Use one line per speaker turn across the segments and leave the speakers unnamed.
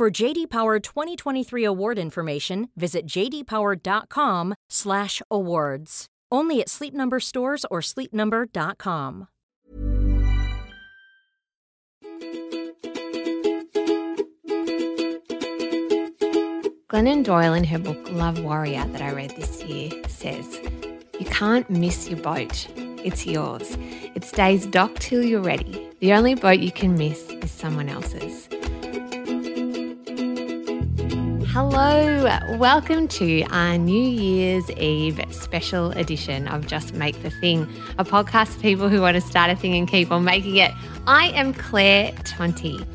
For JD Power 2023 award information, visit jdpower.com/awards. Only at Sleep Number stores or sleepnumber.com.
Glennon Doyle in her book Love Warrior that I read this year says, "You can't miss your boat. It's yours. It stays docked till you're ready. The only boat you can miss is someone else's." Hello, welcome to our New Year's Eve special edition of Just Make the Thing, a podcast for people who want to start a thing and keep on making it. I am Claire Tonti,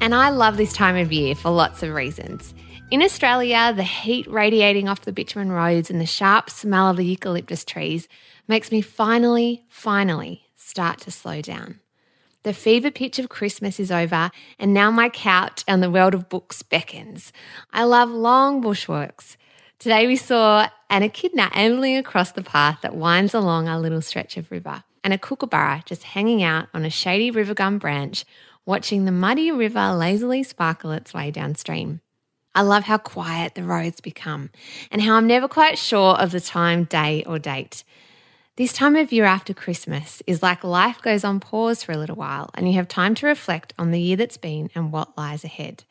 and I love this time of year for lots of reasons. In Australia, the heat radiating off the bitumen roads and the sharp smell of the eucalyptus trees makes me finally, finally start to slow down. The fever pitch of Christmas is over, and now my couch and the world of books beckons. I love long bushwalks. Today we saw an echidna ambling across the path that winds along a little stretch of river, and a kookaburra just hanging out on a shady river gum branch, watching the muddy river lazily sparkle its way downstream. I love how quiet the roads become, and how I'm never quite sure of the time, day, or date. This time of year after Christmas is like life goes on pause for a little while and you have time to reflect on the year that's been and what lies ahead.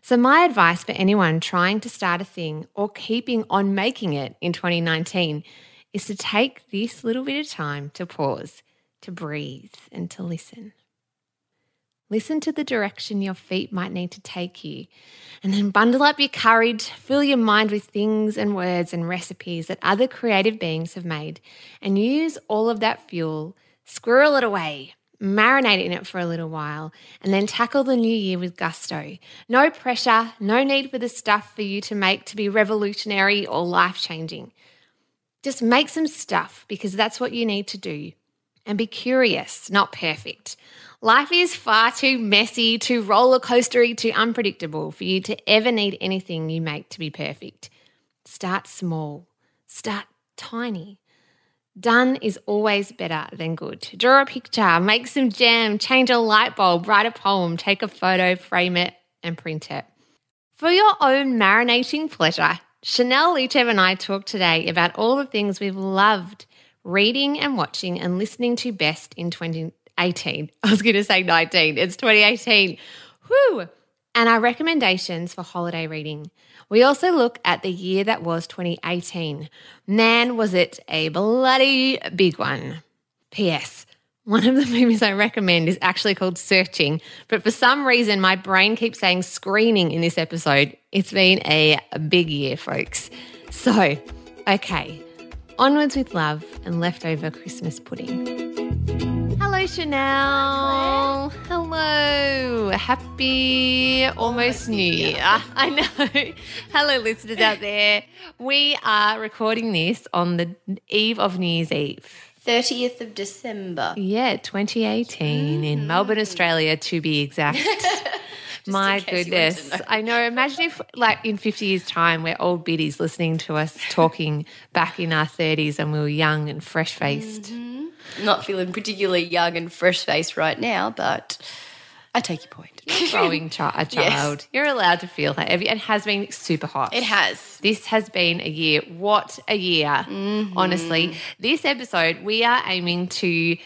So, my advice for anyone trying to start a thing or keeping on making it in 2019 is to take this little bit of time to pause, to breathe, and to listen. Listen to the direction your feet might need to take you, and then bundle up your courage, fill your mind with things and words and recipes that other creative beings have made, and use all of that fuel, squirrel it away, marinate in it for a little while, and then tackle the new year with gusto. No pressure, no need for the stuff for you to make to be revolutionary or life changing. Just make some stuff because that's what you need to do. And be curious, not perfect. Life is far too messy, too roller coastery, too unpredictable for you to ever need anything you make to be perfect. Start small, start tiny. Done is always better than good. Draw a picture, make some jam, change a light bulb, write a poem, take a photo, frame it, and print it. For your own marinating pleasure, Chanel Leachev and I talked today about all the things we've loved reading and watching and listening to best in 2018. I was going to say 19, it's 2018. Whew. And our recommendations for holiday reading. We also look at the year that was 2018. Man, was it a bloody big one. P.S. One of the movies I recommend is actually called Searching, but for some reason my brain keeps saying screening in this episode. It's been a big year, folks. So, okay, onwards with love and leftover Christmas pudding. Hello, Chanel. Hello. Happy almost New Year. I know. Hello, listeners out there. We are recording this on the eve of New Year's Eve.
30th of December.
Yeah, 2018 in mm-hmm. Melbourne, Australia, to be exact. My
in case you wanted to
goodness.
know.
I know. Imagine if, like, in 50 years' time, we're old biddies listening to us talking back in our 30s and we were young and fresh faced. Mm-hmm.
Not feeling particularly young and fresh faced right now, but I take your point.
Growing chi- a child. You're allowed to feel that. It has been super hot.
It has.
This has been a year. What a year,
Mm-hmm.
honestly. This episode, we are aiming to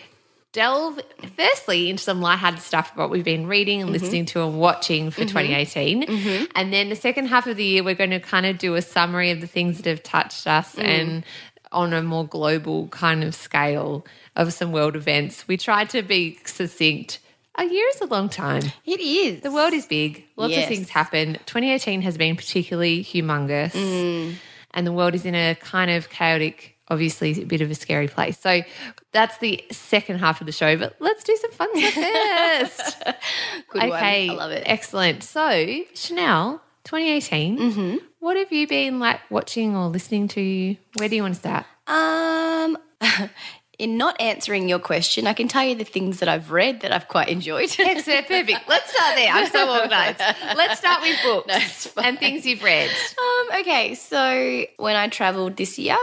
delve firstly into some lighthearted stuff about what we've been reading
Mm-hmm.
and listening to and watching for 2018. And then the second half of the year, we're going to kind of do a summary of the things that have touched us
Mm.
and on a more global kind of scale of some world events. We tried to be succinct. A year is a long time.
It is.
The world is big. Lots
Yes.
of things happen. 2018 has been particularly humongous.
Mm.
And the world is in a kind of chaotic, obviously a bit of a scary place. So that's the second half of the show. But let's do some fun stuff first.
Good one.
okay.
I love it.
Excellent. So, Chanel, 2018. Mm-hmm. What have you been like watching or listening to? Where do you want to start?
Um, in not answering your question, I can tell you the things that I've read that I've quite enjoyed.
Excellent, perfect. Let's start there. I'm so organised. Let's start with books
No,
and things you've read.
Um, okay, so when I travelled this year,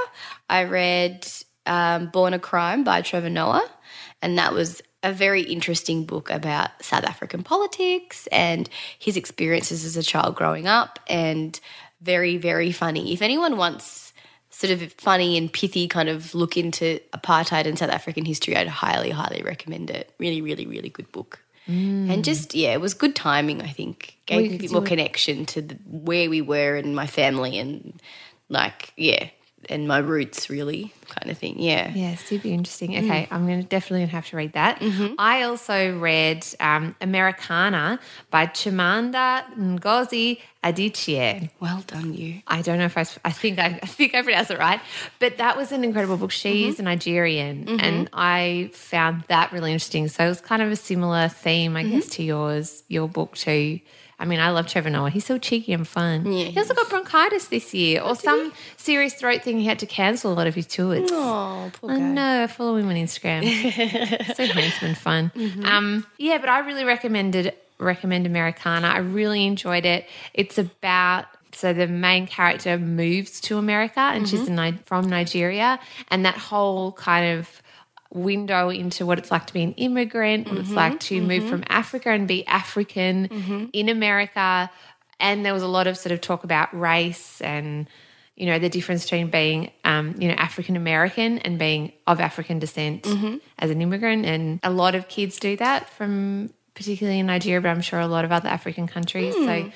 I read um, Born a Crime by Trevor Noah, and that was a very interesting book about South African politics and his experiences as a child growing up, and very, very funny. If anyone wants sort of funny and pithy kind of look into apartheid and South African history, I'd highly, highly recommend it. Really, really, really good book. And just yeah, it was good timing. I think gave
Well,
me a bit more connection to the, where we were and my family and like yeah, and my roots really kind of thing. Yeah.
Yeah, super interesting. Mm. Okay, I'm going to definitely have to read that. Mm-hmm. I also read um, Americanah by Chimamanda Ngozi Adichie.
Well done, you.
I don't know if I, I think I, I think I pronounced it right, but that was an incredible book. She's mm-hmm. a Nigerian, mm-hmm. and I found that really interesting. So it was kind of a similar theme, I guess, to yours, your book too. I mean, I love Trevor Noah. He's so cheeky and fun.
Yeah,
he also got bronchitis this year, or some serious throat thing. He had to cancel a lot of his tours.
Oh, poor
I
guy.
know. Follow him on Instagram. so handsome and fun. Um, yeah, but I really recommended recommend Americanah. I really enjoyed it. It's about so the main character moves to America and she's a Ni- from Nigeria, and that whole kind of window into what it's like to be an immigrant, what it's mm-hmm, like to move mm-hmm. from Africa and be African mm-hmm. in America. And there was a lot of sort of talk about race and you know the difference between being um, you know African American and being of African descent as an immigrant, and a lot of kids do that from particularly in Nigeria, but I'm sure a lot of other African countries. So hmm.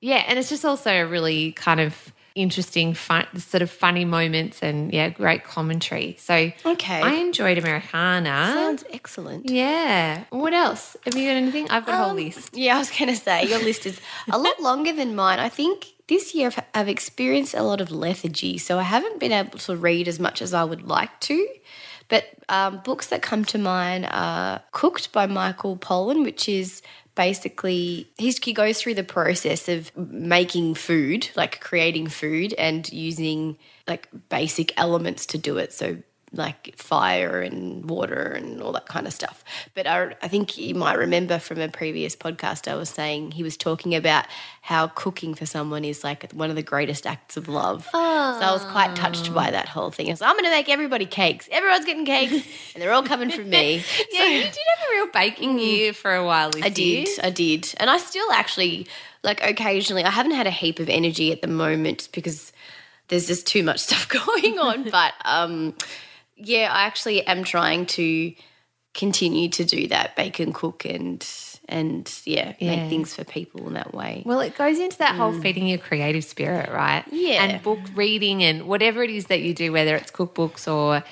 yeah, and it's just also a really kind of interesting, fun, sort of funny moments, and yeah, great commentary. So
Okay.
I enjoyed Americanah.
Sounds excellent.
yeah. What else? Have you got anything? I've got a whole
Um,
list.
Yeah, I was going to say your list is a lot longer than mine. I think this year I've, I've experienced a lot of lethargy, so I haven't been able to read as much as I would like to. But um, books that come to mind are Cooked by Michael Pollan, which is basically he's, he goes through the process of making food, like creating food and using like basic elements to do it. So like fire and water and all that kind of stuff. But I, I think you might remember from a previous podcast, I was saying he was talking about how cooking for someone is like one of the greatest acts of love. So I was quite touched by that whole thing. So I'm going to make everybody cakes. Everyone's getting cakes, and they're all coming from me.
Yeah, you did have a real baking year for a while.
I did,
year.
I did, and I still actually like occasionally. I haven't had a heap of energy at the moment because there's just too much stuff going on. but um, yeah, I actually am trying to continue to do that, bake and cook, and and yeah,
Yeah.
make things for people in that way.
Well, it goes into that whole mm. feeding your creative spirit, right?
Yeah.
And book reading and whatever it is that you do, whether it's cookbooks or,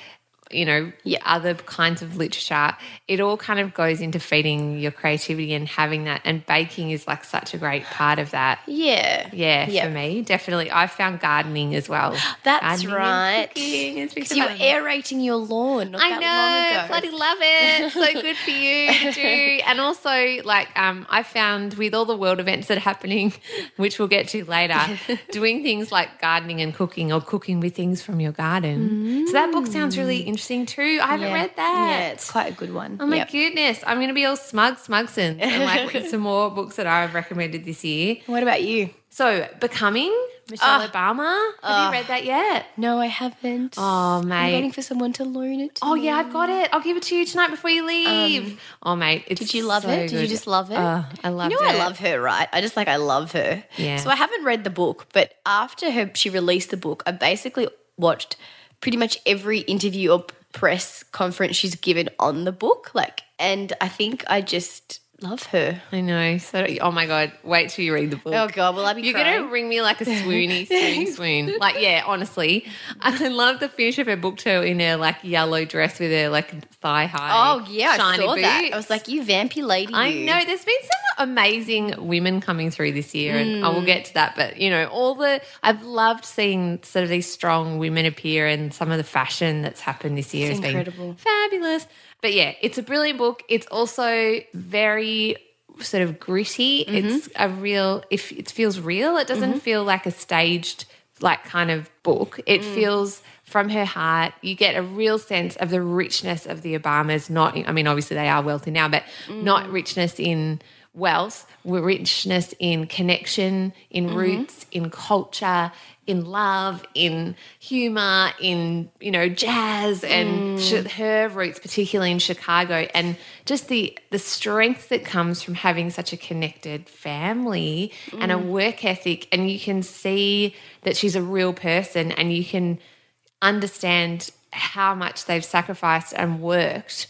you know,
Yeah.
other kinds of literature, it all kind of goes into feeding your creativity and having that. And baking is like such a great part of that.
Yeah,
Yeah,
Yeah.
for me, definitely. I found gardening as well.
That's
Gardening
right.
cooking. It's been
Because you were
fun.
aerating your lawn not
I
that
know,
long ago.
bloody love it. So good for you to do. And also, like, um, I found with all the world events that are happening, which we'll get to later, doing things like gardening and cooking or cooking with things from your garden. So that book sounds really interesting too. I haven't
yeah.
read that.
Yeah, it's quite a good one.
Oh my
Yep.
goodness. I'm going to be all smug, smugson and like read some more books that I've recommended this year.
What about you?
So, Becoming, Michelle
Ah.
Obama. Have you read that yet?
No, I haven't.
Oh, mate.
I'm waiting for someone to loan it. to
Oh
me.
yeah, I've got it. I'll give it to you tonight before you leave. oh mate, it's
Did you love
so
it? Did you just love it?
Oh, I loved
You know
it.
I love her, right? I just like I love her.
Yeah.
So I haven't read the book, but after her she released the book, I basically watched pretty much every interview or press conference she's given on the book. Like and I think I just love her.
I know. So oh my god, wait till you read the book.
Oh god, will I be
You're
crying?
gonna ring me like a swoony, swoon, swoon. Like, yeah, honestly. I love the finish of her book too in her like yellow dress with her like thigh high.
Oh yeah, I
shiny
saw that. I was like, you vampy lady.
I
you.
know there's been some amazing women coming through this year, and I will mm. get to that. But you know, all the I've loved seeing sort of these strong women appear, and some of the fashion that's happened this year
It's
has
incredible.
been fabulous. But yeah, it's a brilliant book. It's also very sort of gritty. Mm-hmm. It's a real. If it feels real, it doesn't mm-hmm. feel like a staged like kind of book. It mm. feels from her heart. You get a real sense of the richness of the Obamas. Not, I mean, obviously they are wealthy now, but not mm. richness in wealth, richness in connection, in mm-hmm. roots, in culture, in love, in humor, in you know jazz, and mm. sh- her roots, particularly in Chicago, and just the the strength that comes from having such a connected family and a mm. work ethic, and you can see that she's a real person, and you can understand how much they've sacrificed and worked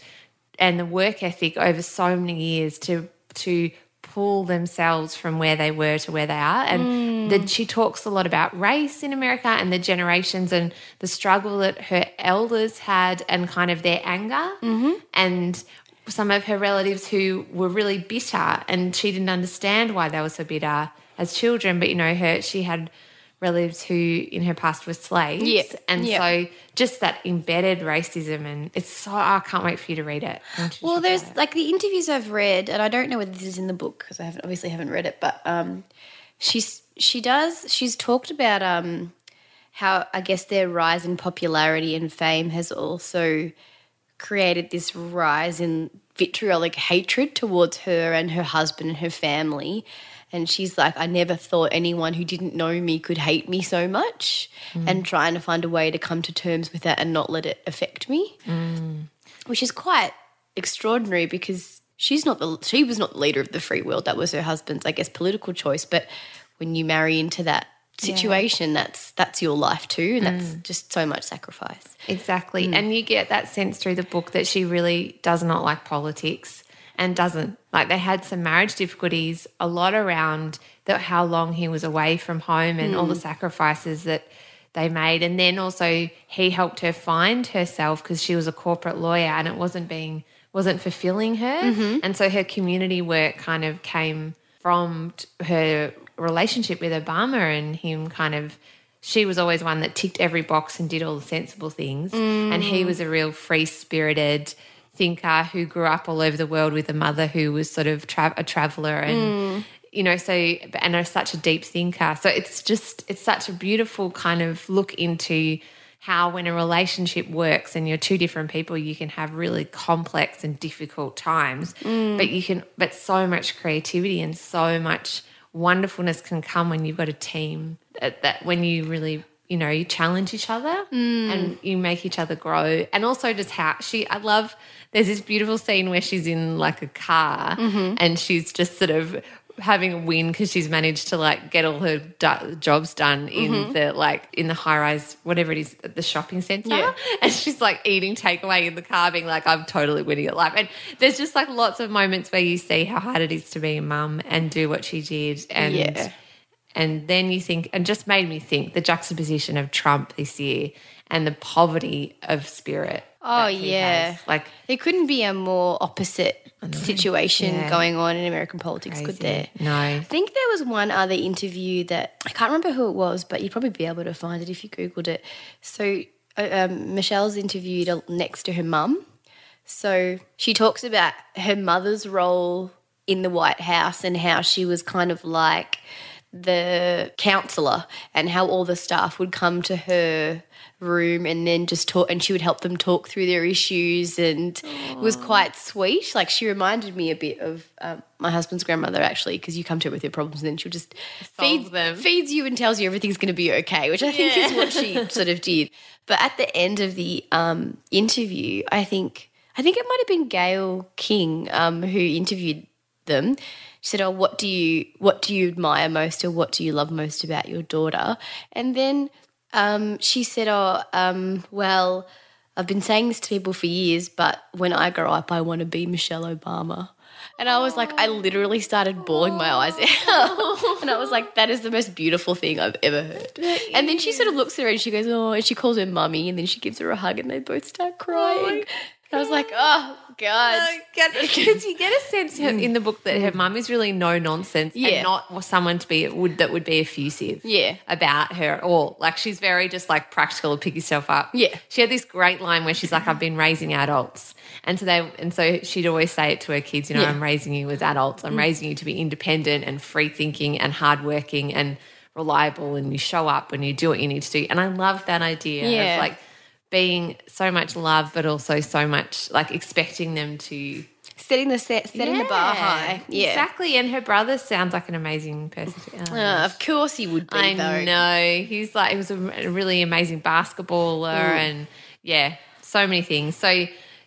and the work ethic over so many years to to pull themselves from where they were to where they are. And hmm. that she talks a lot about race in America and the generations and the struggle that her elders had and kind of their anger. Mm-hmm. And some of her relatives who were really bitter and she didn't understand why they were so bitter as children. But you know her she had relatives who in her past were slaves
Yeah.
and
Yeah.
so just that embedded racism and it's so I can't wait for you to read it I want you to
Well, there's
it
like the interviews I've read, and I don't know whether this is in the book because I haven't obviously haven't read it, but um, she's she does she's talked about um how I guess their rise in popularity and fame has also created this rise in vitriolic hatred towards her and her husband and her family. And she's like, I never thought anyone who didn't know me could hate me so much, mm. and trying to find a way to come to terms with that and not let it affect me mm. which is quite extraordinary because she's not the she was not the leader of the free world. That was her husband's, I guess, political choice. But when you marry into that situation, that's that's your life too, and that's mm. just so much sacrifice.
Exactly. And you get that sense through the book that she really does not like politics and doesn't. Like they had some marriage difficulties, a lot around the, how long he was away from home and all the hmm. sacrifices that they made. And then also he helped her find herself because she was a corporate lawyer and it wasn't being wasn't fulfilling her. Mm-hmm. And so her community work kind of came from t- her relationship with Obama and him kind of she was always one that ticked every box and did all the sensible things and he mm. was a real free spirited thinker who grew up all over the world with a mother who was sort of tra- a traveler and mm. you know so and are such a deep thinker. So it's just it's such a beautiful kind of look into how when a relationship works and you're two different people you can have really complex and difficult times. Mm. But you can but so much creativity and so much wonderfulness can come when you've got a team that, that when you really you know you challenge each other mm. and you make each other grow. And also just how she i love there's this beautiful scene where she's in like a car mm-hmm. and she's just sort of having a win because she's managed to like get all her do- jobs done in mm-hmm. the like in the high rise whatever it is at the shopping center
Yeah.
and she's like eating takeaway in the car being like i'm totally winning at life and there's just like lots of moments where you see how hard it is to be a mum and do what she did and
Yeah.
and then you think and just made me think the juxtaposition of trump this year and the poverty of spirit
Oh yeah,
has. like
there couldn't be a more opposite situation
Yeah.
going on in American politics, could there?
no
I think there was one other interview that I can't remember who it was, but you'd probably be able to find it if you googled it. So uh, um, Michelle's interviewed next to her mum. So she talks about her mother's role in the White House and how she was kind of like the counselor and how all the staff would come to her room and then just talk and she would help them talk through their issues and it was quite sweet. Like she reminded me a bit of um, my husband's grandmother actually because you come to her with your problems and then she'll just feed
them.
feeds you and tells you everything's going to be okay which i think is what she sort of did. But at the end of the um, interview i think i think it might have been gayle king um, who interviewed them. She said oh what do you what do you admire most or what do you love most about your daughter? And then um, she said oh um, well i've been saying this to people for years but when i grow up i want to be michelle obama and I was like, I literally started bawling my eyes out. and I was like, that is the most beautiful thing I've ever heard. And then she sort of looks at her and she goes, oh, and she calls her mummy and then she gives her a hug and they both start crying. I was like, oh god.
Because you get a sense in the book that her mum is really no nonsense
Yeah.
and not someone to be would that would be effusive.
Yeah.
about her at all. Like she's very just like practical, to pick yourself up.
Yeah.
she had this great line where she's like, "I've been raising adults," and so they and so she'd always say it to her kids. You know,
Yeah. Mm.
I'm raising you as adults. I'm raising you to be independent and free thinking and hardworking and reliable, and you show up and you do what you need to do. And I love that idea
Yeah.
of like being so much love, but also so much like expecting them to
Setting the set, setting the bar high. Yeah.
exactly. And her brother sounds like an amazing person. oh,
Uh, of course he would be
I
though.
know. He's like he was a a really amazing basketballer
Mm.
and yeah, so many things. So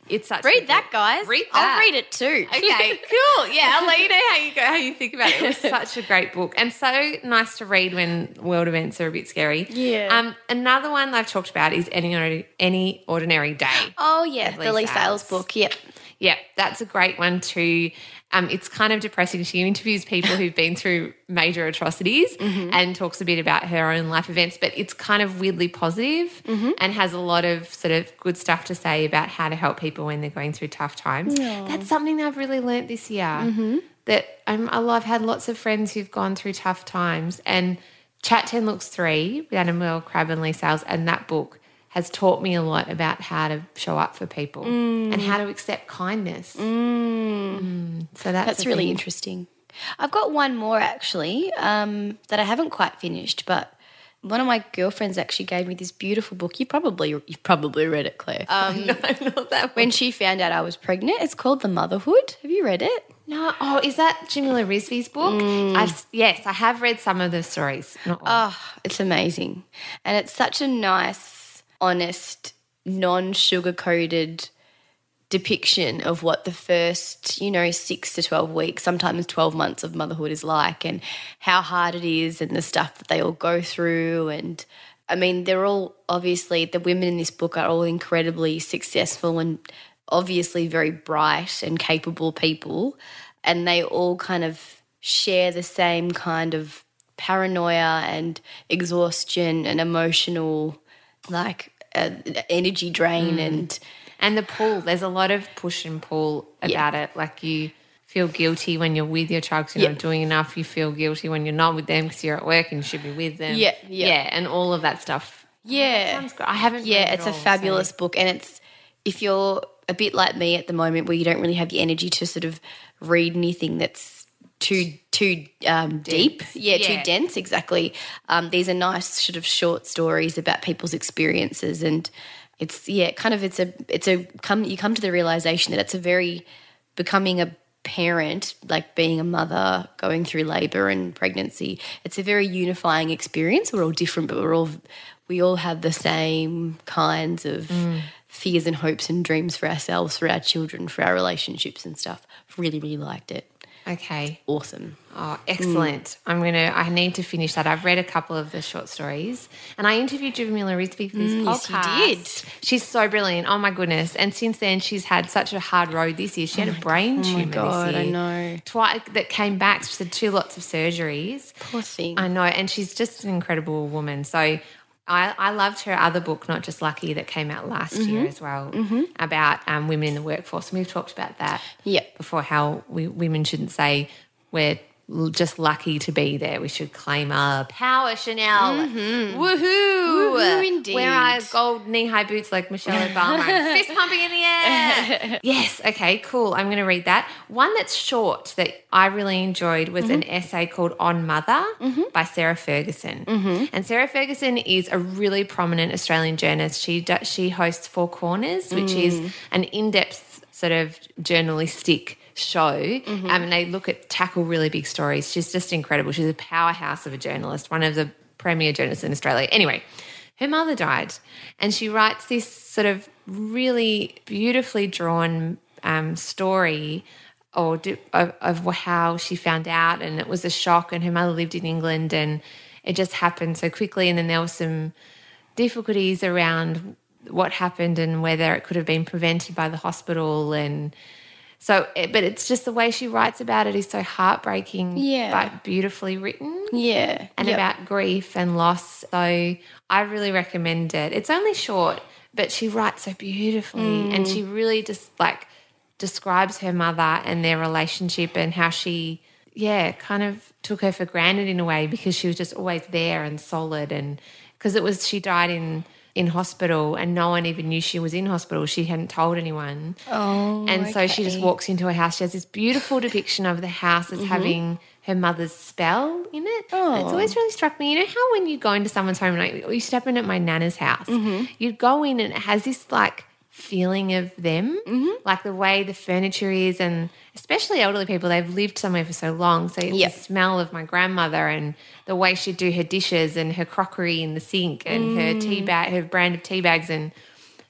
it's such a
Read that, guys.
Read
I'll read it too.
Okay, cool. Yeah, I'll let you know how you go, how you think about it. It was such a great book and so nice to read when world events are a bit scary.
Yeah.
Um, another one I've talked about is any Ordinary- any ordinary day.
Oh yeah, the
Leigh
Sales. book. Yep.
Yeah, that's a great one too. Um, it's kind of depressing. She interviews people who've been through major atrocities
Mm-hmm.
and talks a bit about her own life events, but it's kind of weirdly positive
Mm-hmm.
and has a lot of sort of good stuff to say about how to help people when they're going through tough times. That's something I've really learnt this year.
Mm-hmm.
That I'm, I love, had lots of friends who've gone through tough times, and Chat 10 Looks 3 with Annabel Crabb and Leigh Sales, and that book has taught me a lot about how to show up for people
Mm.
and how to accept kindness. Mm. So that's,
That's really
thing.
interesting. I've got one more actually um, that I haven't quite finished, but one of my girlfriends actually gave me this beautiful book. You probably you've probably read it, Claire. Um,
no, not that one.
when she found out I was pregnant, it's called The Motherhood. Have you read it?
No, oh, is that Jamila Rizvi's book? I've, yes, I have read some of the stories. Not.
Oh, it's amazing. And it's such a nice, honest, non sugar coated depiction of what the first, you know, six to 12 weeks, sometimes 12 months of motherhood is like and how hard it is and the stuff that they all go through. And I mean, they're all obviously, the women in this book are all incredibly successful and obviously very bright and capable people. And they all kind of share the same kind of paranoia and exhaustion and emotional, like, uh, energy drain and
and the pull, there's a lot of push and pull about it. Like you feel guilty when you're with your child you're
Yeah.
not doing enough. You feel guilty when you're not with them because you're at work and you should be with them.
Yeah, yeah.
yeah, and all of that stuff.
yeah.
Sounds great. I haven't. read
Yeah,
it
it's a
all, so-
fabulous book, and it's if you're a bit like me at the moment, where you don't really have the energy to sort of read anything that's too too um, deep, yeah,
Yeah.
too dense. Exactly. Um, these are nice sort of short stories about people's experiences, and it's yeah, kind of it's a it's a come you come to the realization that it's a very becoming a parent, like being a mother, going through labor and pregnancy, it's a very unifying experience. We're all different, but we're all we all have the same kinds of fears and hopes and dreams for ourselves, for our children, for our relationships and stuff. Really, really liked it.
Okay.
Awesome.
Oh, excellent. Mm. I'm going to, I need to finish that. I've read a couple of the short stories and I interviewed Jamila Rizvi for this mm,
yes, you
podcast.
did.
She's so brilliant. Oh my goodness. And since then, she's had such a hard road this year. She had a brain tumor
Oh my
God,
I know.
Twice that came back. She had two lots of surgeries.
Poor thing.
I know. And she's just an incredible woman. So I, I loved her other book, Not Just Lucky, that came out last
Mm-hmm.
year as well, about um, women in the workforce. And we've talked about that
Yep.
before how we, women shouldn't say we're just lucky to be there. We should claim our power, Chanel. Mm-hmm. Woohoo!
Woohoo indeed.
Wear our gold knee high boots like Michelle Obama. Fist pumping in the air. yes. Okay. Cool. I'm going to read that. One that's short that I really enjoyed was an mm-hmm. essay called On Mother mm-hmm. by Sarah Ferguson. And Sarah Ferguson is a really prominent Australian journalist. She do, she hosts Four Corners, which is mm. an in-depth sort of journalistic show um, and they look at tackle really big stories. She's just incredible. She's a powerhouse of a journalist one of the premier journalists in australia. Anyway her mother died and she writes this sort of really beautifully drawn um, story or do, of, of how she found out and it was a shock and her mother lived in england and it just happened so quickly. And then there were some difficulties around what happened and whether it could have been prevented by the hospital and so it, but it's just the way she writes about it is so heartbreaking
Yeah.
but beautifully written
yeah.
and
Yep.
about grief and loss so i really recommend it it's only short but she writes so beautifully and mm. she really just like describes her mother and their relationship and how she yeah kind of took her for granted in a way because she was just always there and solid and because it was she died in in hospital and no one even knew she was in hospital she hadn't told anyone
Oh,
and so she just walks into her house. She has this beautiful depiction of the house as mm-hmm. having her mother's spell in it.
Oh.
It's always oh. really struck me. You know how when you go into someone's home, like used to happen at my nana's house, mm-hmm. you'd go in and it has this like feeling of them, mm-hmm. like the way the furniture is, and especially elderly people, they've lived somewhere for so long. So
Yep.
the smell of my grandmother and the way she'd do her dishes and her crockery in the sink and her mm. tea bag, her brand of tea bags and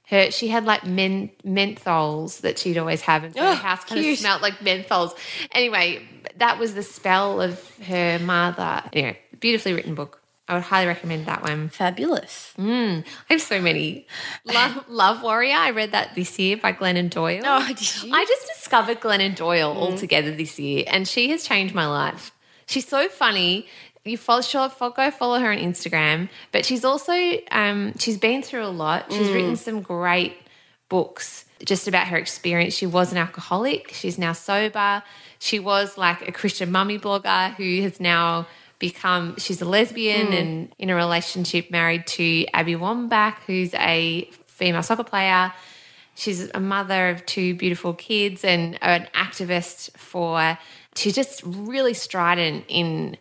her she had like men, menthols that she'd always have and so
Oh,
her house kind
cute.
of smelled like menthols anyway that was the spell of her mother anyway beautifully written book i would highly recommend that one
Fabulous.
Mm, i have so many love, love warrior i read that this year by glennon doyle
Oh, did you?
i just discovered glennon doyle mm. altogether this year and she has changed my life she's so funny you follow, go follow her on Instagram. But she's also um, she's been through a lot. She's mm. written some great books just about her experience. She was an alcoholic. She's now sober. She was like a Christian mummy blogger who has now become she's a lesbian mm. and in a relationship married to Abby Wambach, who's a female soccer player. She's a mother of two beautiful kids and an activist for she's just really strident in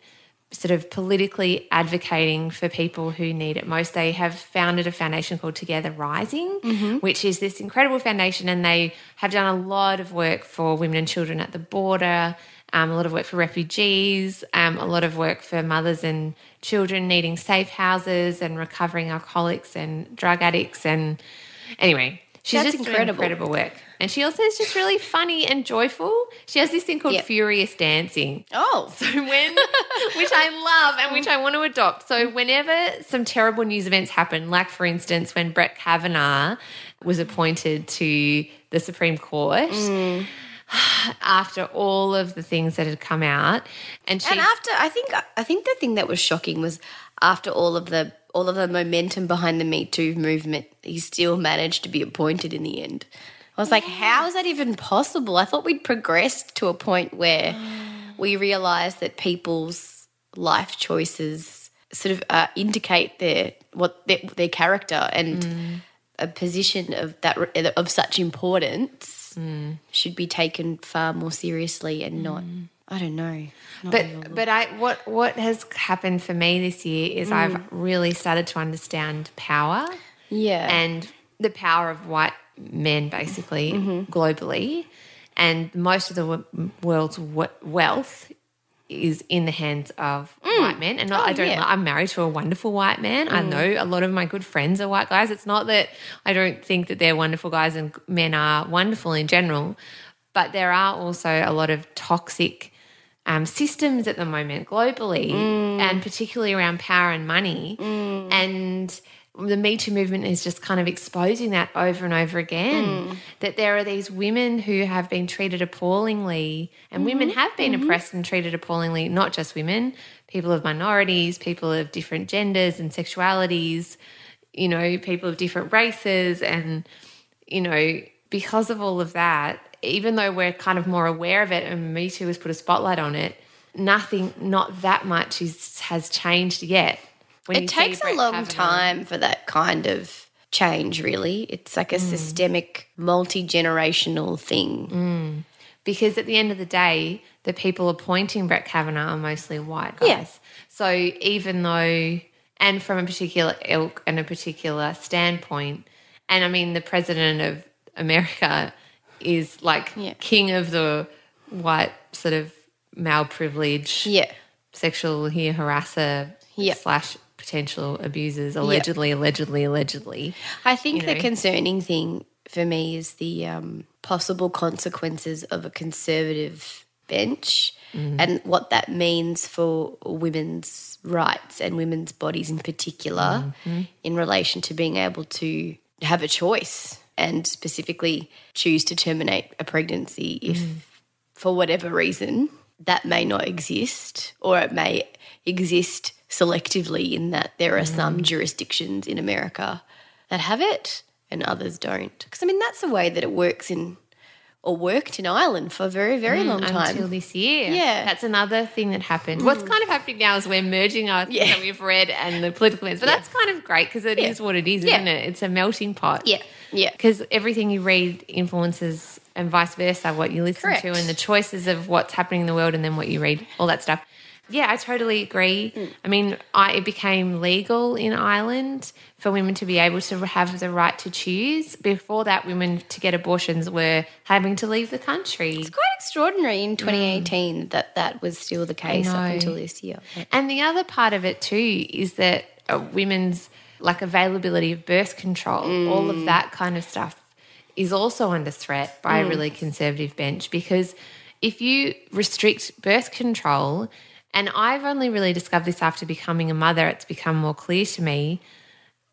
sort of politically advocating for people who need it most. They have founded a foundation called Together Rising, mm-hmm. which is this incredible foundation, and they have done a lot of work for women and children at the border. Um, a lot of work for refugees, um, a lot of work for mothers and children needing safe houses and recovering alcoholics and drug addicts. And anyway, she's
That's
just doing
incredible.
incredible work. And she also is just really funny and joyful. She has this thing called
Yep.
Furious Dancing.
Oh,
So when, which I love and which I want to adopt. So whenever some terrible news events happen, like for instance when Brett Kavanaugh was appointed to the Supreme Court. After all of the things that had come out, and she
and after I think I think the thing that was shocking was after all of the all of the momentum behind the Me Too movement, he still managed to be appointed in the end. I was like, how is that even possible? I thought we'd progressed to a point where we realised that people's life choices sort of uh, indicate their what their, their character and a position of that of such importance Mm. should be taken far more seriously and not. Mm. I don't know.
but but I what what has happened for me this year is mm. I've really started to understand power
yeah,
and the power of white men basically mm-hmm. globally and most of the w- world's w- wealth is in the hands of mm. white men. And not,
Oh,
I don't
yeah.
I'm married to a wonderful white man. I mm. know a lot of my good friends are white guys. It's not that I don't think that they're wonderful guys and men are wonderful in general but there are also a lot of toxic um, systems at the moment globally mm. and particularly around power and money. And the Me Too movement is just kind of exposing that over and over again mm. that there are these women who have been treated appallingly, and women mm-hmm. have been mm-hmm. oppressed and treated appallingly, not just women, people of minorities, people of different genders and sexualities, you know, people of different races and you know, because of all of that, even though we're kind of more aware of it and Me Too has put a spotlight on it, nothing, not that much is, has changed yet. When
it takes a long
Kavanaugh.
time for that kind of change. Really, it's like a
Mm.
systemic, multi generational thing.
Because at the end of the day, the people appointing Brett Kavanaugh are mostly white guys.
Yeah.
So even though, and from a particular ilk and a particular standpoint, and I mean, the president of America is like
Yeah.
king of the white sort of male privilege,
Yeah,
sexually harasser
Yeah.
slash potential abusers, allegedly, allegedly, allegedly.
I think
You
the
know?
concerning thing for me is the um, possible consequences of a conservative bench
Mm-hmm.
and what that means for women's rights and women's bodies in particular
Mm-hmm.
in relation to being able to have a choice and specifically choose to terminate a pregnancy if
Mm.
for whatever reason that may not exist or it may exist selectively in that there are
Mm.
some jurisdictions in America that have it and others don't. Because I mean, that's the way that it works in or worked in Ireland for a very, very long time.
Mm, until this year.
Yeah. Mm.
That's another thing that happened. What's kind of happening now is we're merging our things
Yeah.
that we've read and the political events. But that's kind of great because it is
Yeah.
what it is,
Yeah.
isn't it? It's a melting pot.
yeah, yeah.
Because everything you read influences and vice versa, what you listen
Correct.
to and the choices of what's happening in the world and then what you read, all that stuff. Yeah, I totally agree.
Mm.
I mean, I, it became legal in Ireland for women to be able to have the right to choose. Before that, women to get abortions were having to leave the country.
It's quite extraordinary in 2018 that that was still the case up until this year.
And the other part of it too is that uh, women's like availability of birth control, all of that kind of stuff is also under threat by a really mm. conservative bench because if you restrict birth control, and I've only really discovered this after becoming a mother, it's become more clear to me.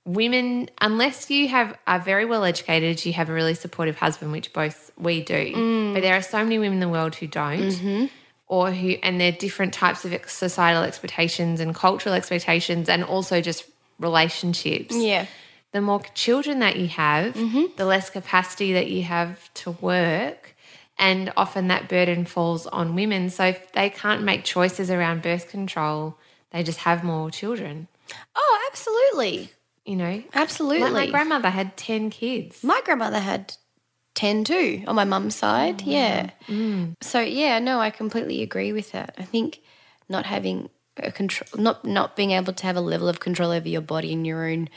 Women, unless you have are very well educated, you have a really supportive husband, which both we do. Mm. But there are so many women in the world who don't mm-hmm. or who and they're different types of societal expectations and cultural expectations and also just relationships
Yeah.
The more children that you have
Mm-hmm.
the less capacity that you have to work and often that burden falls on women so if they can't make choices around birth control they just have more children
Oh, absolutely.
you know
Absolutely.
like my grandmother had 10 kids
My grandmother had 10 too on my mum's side. yeah. So, yeah, no, I completely agree with that. I think not having a control, not, not being able to have a level of control over your body and your own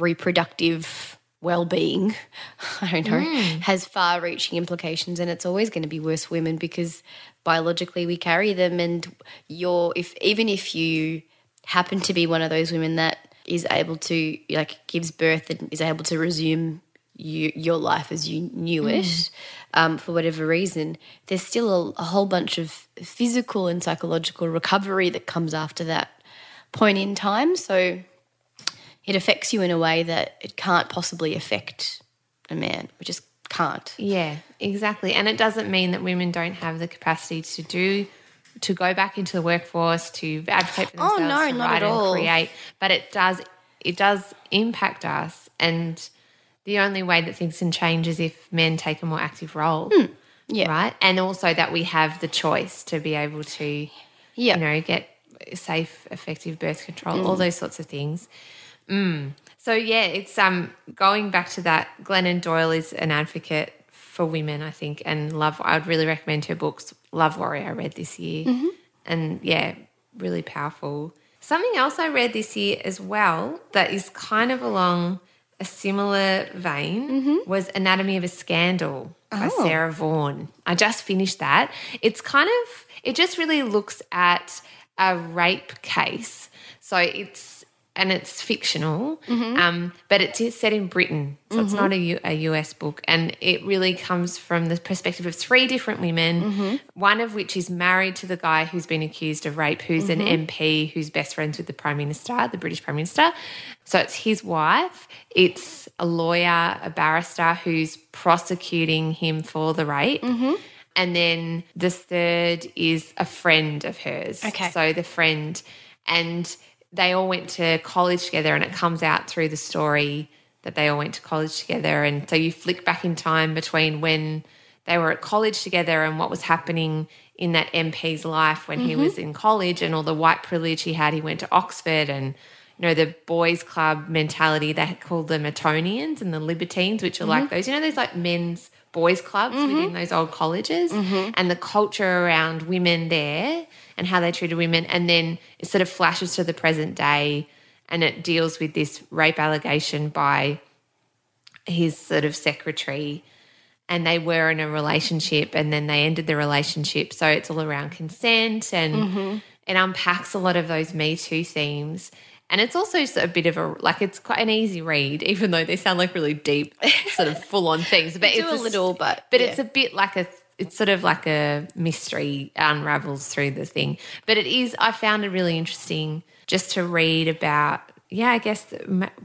reproductive well being, I don't know, has far reaching implications. And it's always going to be worse for women because biologically we carry them. And you're, if even if you happen to be one of those women that is able to, like, gives birth and is able to resume you, your life as you knew it, um, for whatever reason, there's still a, a whole bunch of physical and psychological recovery that comes after that point in time. So it affects you in a way that it can't possibly affect a man. We just can't.
Yeah, exactly. And it doesn't mean that women don't have the capacity to do to go back into the workforce to advocate for
Oh,
themselves,
no,
to
not at all.
create. But it does it does impact us, and the only way that things can change is if men take a more active role.
Hmm. Yeah.
Right, and also that we have the choice to be able to,
Yeah.
you know, get safe, effective birth control,
Mm.
all those sorts of things. Mm. So yeah, it's um going back to that. Glennon Doyle is an advocate for women, I think, and love. I would really recommend her books. Love Warrior, I read this year,
Mm-hmm.
and yeah, really powerful. Something else I read this year as well that is kind of along a similar vein
Mm-hmm.
was Anatomy of a Scandal by
Oh.
Sarah Vaughan. I just finished that. It's kind of it just really looks at a rape case. So it's and it's fictional,
Mm-hmm.
um, but it's set in Britain, so it's not a, U, a US book, and it really comes from the perspective of three different women.
Mm-hmm.
One of which is married to the guy who's been accused of rape, who's
Mm-hmm.
an MP who's best friends with the Prime Minister, the British Prime Minister. So it's his wife. It's a lawyer, a barrister who's prosecuting him for the rape.
Mm-hmm.
And then the third is a friend of hers.
Okay.
So the friend, and they all went to college together, and it comes out through the story that they all went to college together. And so you flick back in time between when they were at college together and what was happening in that MP's life when he mm-hmm. was in college and all the white privilege he had. He went to Oxford and you know, the boys' club mentality, they called them Etonians and the Libertines, which are like mm-hmm. those, you know, those like men's boys' clubs mm-hmm. within those old colleges mm-hmm. and the culture around women there and how they treated women. And then it sort of flashes to the present day and it deals with this rape allegation by his sort of secretary and they were in a relationship and then they ended the relationship. So it's all around consent and mm-hmm. it unpacks a lot of those Me Too themes. And it's also a bit of a like it's quite an easy read, even though they sound like really deep, sort of full on things. But it's
a little, but
but
yeah.
it's a bit like a it's sort of like a mystery unravels through the thing. But it is I found it really interesting just to read about yeah I guess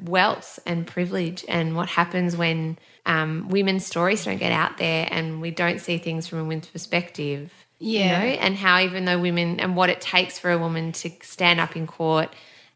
wealth and privilege and what happens when um, women's stories don't get out there and we don't see things from a women's perspective.
Yeah.
You know, and how even though women and what it takes for a woman to stand up in court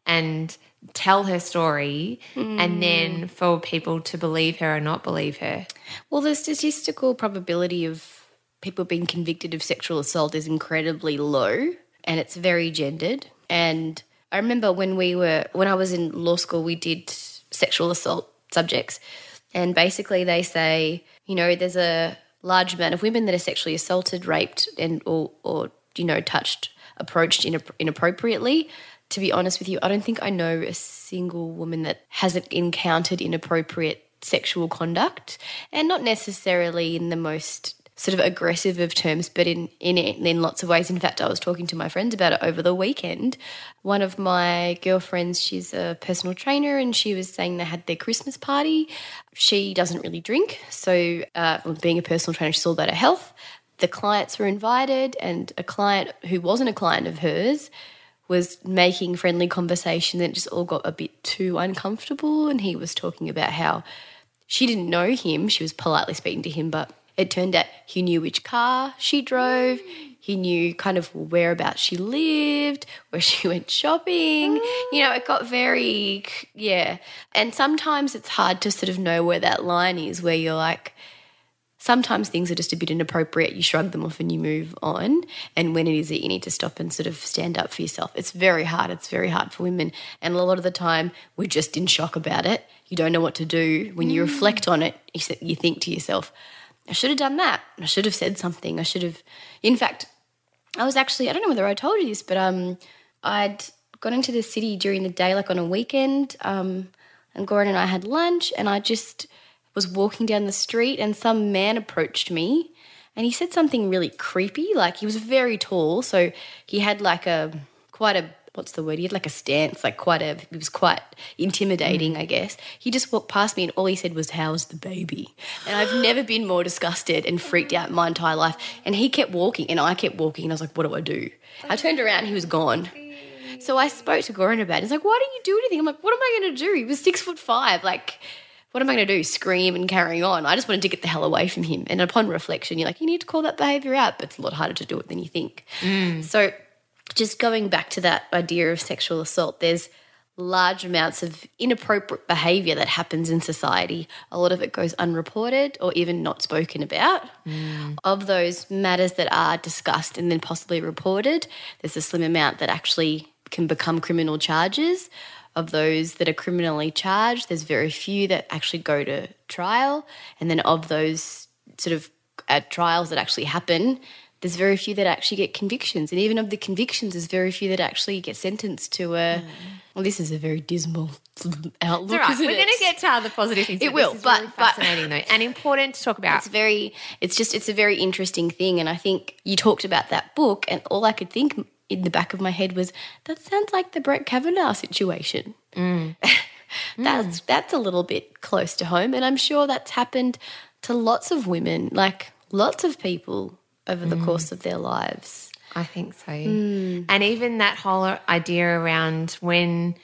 and tell her story and then mm. for people to believe her or not believe her.
Well, the statistical probability of people being convicted of sexual assault is incredibly low and it's very gendered. And I remember when we were, when I was in law school, we did sexual assault subjects. And basically, they say, you know, there's a large amount of women that are sexually assaulted, raped, and or, or you know, touched, approached inapp- inappropriately. To be honest with you, I don't think I know a single woman that hasn't encountered inappropriate sexual conduct, and not necessarily in the most sort of aggressive of terms, but in, in in lots of ways. In fact, I was talking to my friends about it over the weekend. One of my girlfriends, she's a personal trainer, and she was saying they had their Christmas party. She doesn't really drink, so uh, being a personal trainer, she's all about her health. The clients were invited, and a client who wasn't a client of hers was making friendly conversation and it just all got a bit too uncomfortable. And he was talking about how she didn't know him. She was politely speaking to him but it turned out he knew which car she drove. He knew kind of whereabouts she lived where she went shopping. You know it got very yeah. And sometimes it's hard to sort of know where that line is where you're like sometimes things are just a bit inappropriate. You shrug them off and you move on. And when it is that you need to stop and sort of stand up for yourself, it's very hard. It's very hard for women. And a lot of the time, we're just in shock about it. You don't know what to do. When you reflect on it, you, think to yourself, I should have done that. I should have said something. I should have. In fact, I was actually, I don't know whether I told you this, but um, I'd gone into the city during the day, like on a weekend, um, and Goran and I had lunch, and I just was walking down the street, and some man approached me, and he said something really creepy. Like he was very tall, so he had like a quite a what's the word? He had like a stance, like quite a. He was quite intimidating, mm. I guess. He just walked past me, and all he said was, "How's the baby?" And I've never been more disgusted and freaked out in my entire life. And he kept walking, and I kept walking, and I was like, "What do I do?" I turned around, he was gone. So I spoke to Goran about it. He's like, "Why didn't you do anything?" I'm like, "What am I going to do?" He was six foot five, like. What am I going to do? Scream and carry on? I just wanted to get the hell away from him. And upon reflection, you're like, you need to call that behavior out, but it's a lot harder to do it than you think. Mm. So, just going back to that idea of sexual assault, there's large amounts of inappropriate behavior that happens in society. A lot of it goes unreported or even not spoken about. Mm. Of those matters that are discussed and then possibly reported, there's a slim amount that actually can become criminal charges. Of those that are criminally charged, there's very few that actually go to trial. And then of those sort of at trials that actually happen, there's very few that actually get convictions. And even of the convictions, there's very few that actually get sentenced to a. Mm. Well, this is a very dismal outlook.
Right. We're going to get to other positive things.
It will, but-
really
but-
fascinating though, and important to talk about.
It's very, it's just, it's a very interesting thing. And I think you talked about that book, and all I could think in the back of my head was, that sounds like the Brett Kavanaugh situation. Mm. that's, that's a little bit close to home. And I'm sure that's happened to lots of women, like lots of people over the mm. course of their lives.
I think so.
Hmm.
And even that whole idea around when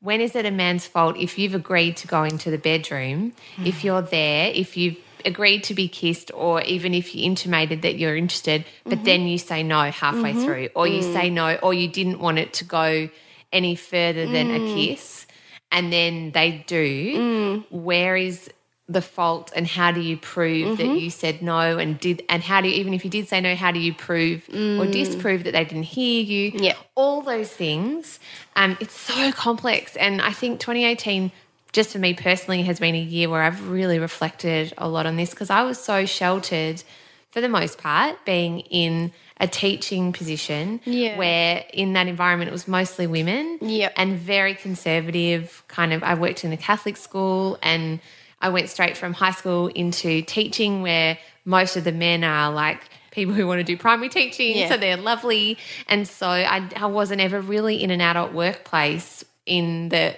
when is it a man's fault if you've agreed to go into the bedroom, if mm. you're there, if you've agreed to be kissed or even if you intimated that you're interested, but
Mm-hmm.
then you say no halfway through or you
Mm.
say no or you didn't want it to go any further than
Mm.
a kiss and then they do, where is the fault and how do you prove
Mm-hmm.
that you said no and did and how do you even if you did say no how do you prove or disprove that they didn't hear you
Mm. Yeah.
all those things um it's so complex and i think 2018 just for me personally has been a year where i've really reflected a lot on this because i was so sheltered for the most part being in a teaching position
Yeah.
where in that environment it was mostly women
Yep.
and very conservative kind of I worked in a Catholic school and I went straight from high school into teaching where most of the men are like people who want to do primary teaching
Yeah.
so they're lovely and so I, I wasn't ever really in an adult workplace in the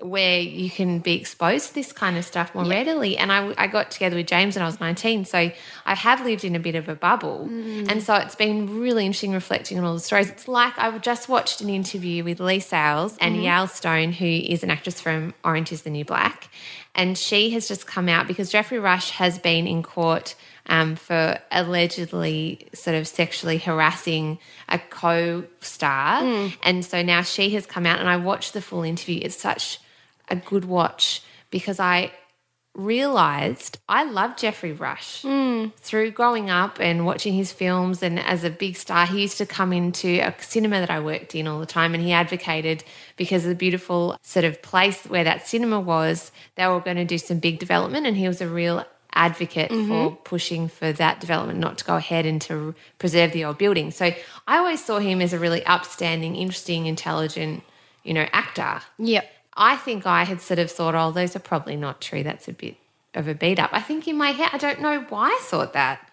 where you can be exposed to this kind of stuff more readily. And I, I got together with James when I was 19. So I have lived in a bit of a bubble. Mm. And so it's been really interesting reflecting on all the stories. It's like I just watched an interview with Leigh Sales and mm-hmm. Yael Stone, who is an actress from Orange is the New Black. And she has just come out because Geoffrey Rush has been in court um, for allegedly sort of sexually harassing a co-star, mm. and so now she has come out, and I watched the full interview. It's such a good watch because I realized I love Geoffrey Rush hmm. through growing up and watching his films. And as a big star, he used to come into a cinema that I worked in all the time, and he advocated because of the beautiful sort of place where that cinema was. They were going to do some big development, and he was a real advocate mm-hmm. for pushing for that development not to go ahead and to preserve the old building. So I always saw him as a really upstanding, interesting, intelligent, you know, actor.
Yep.
I think I had sort of thought, oh, those are probably not true. That's a bit of a beat up. I think in my head, I don't know why I thought that.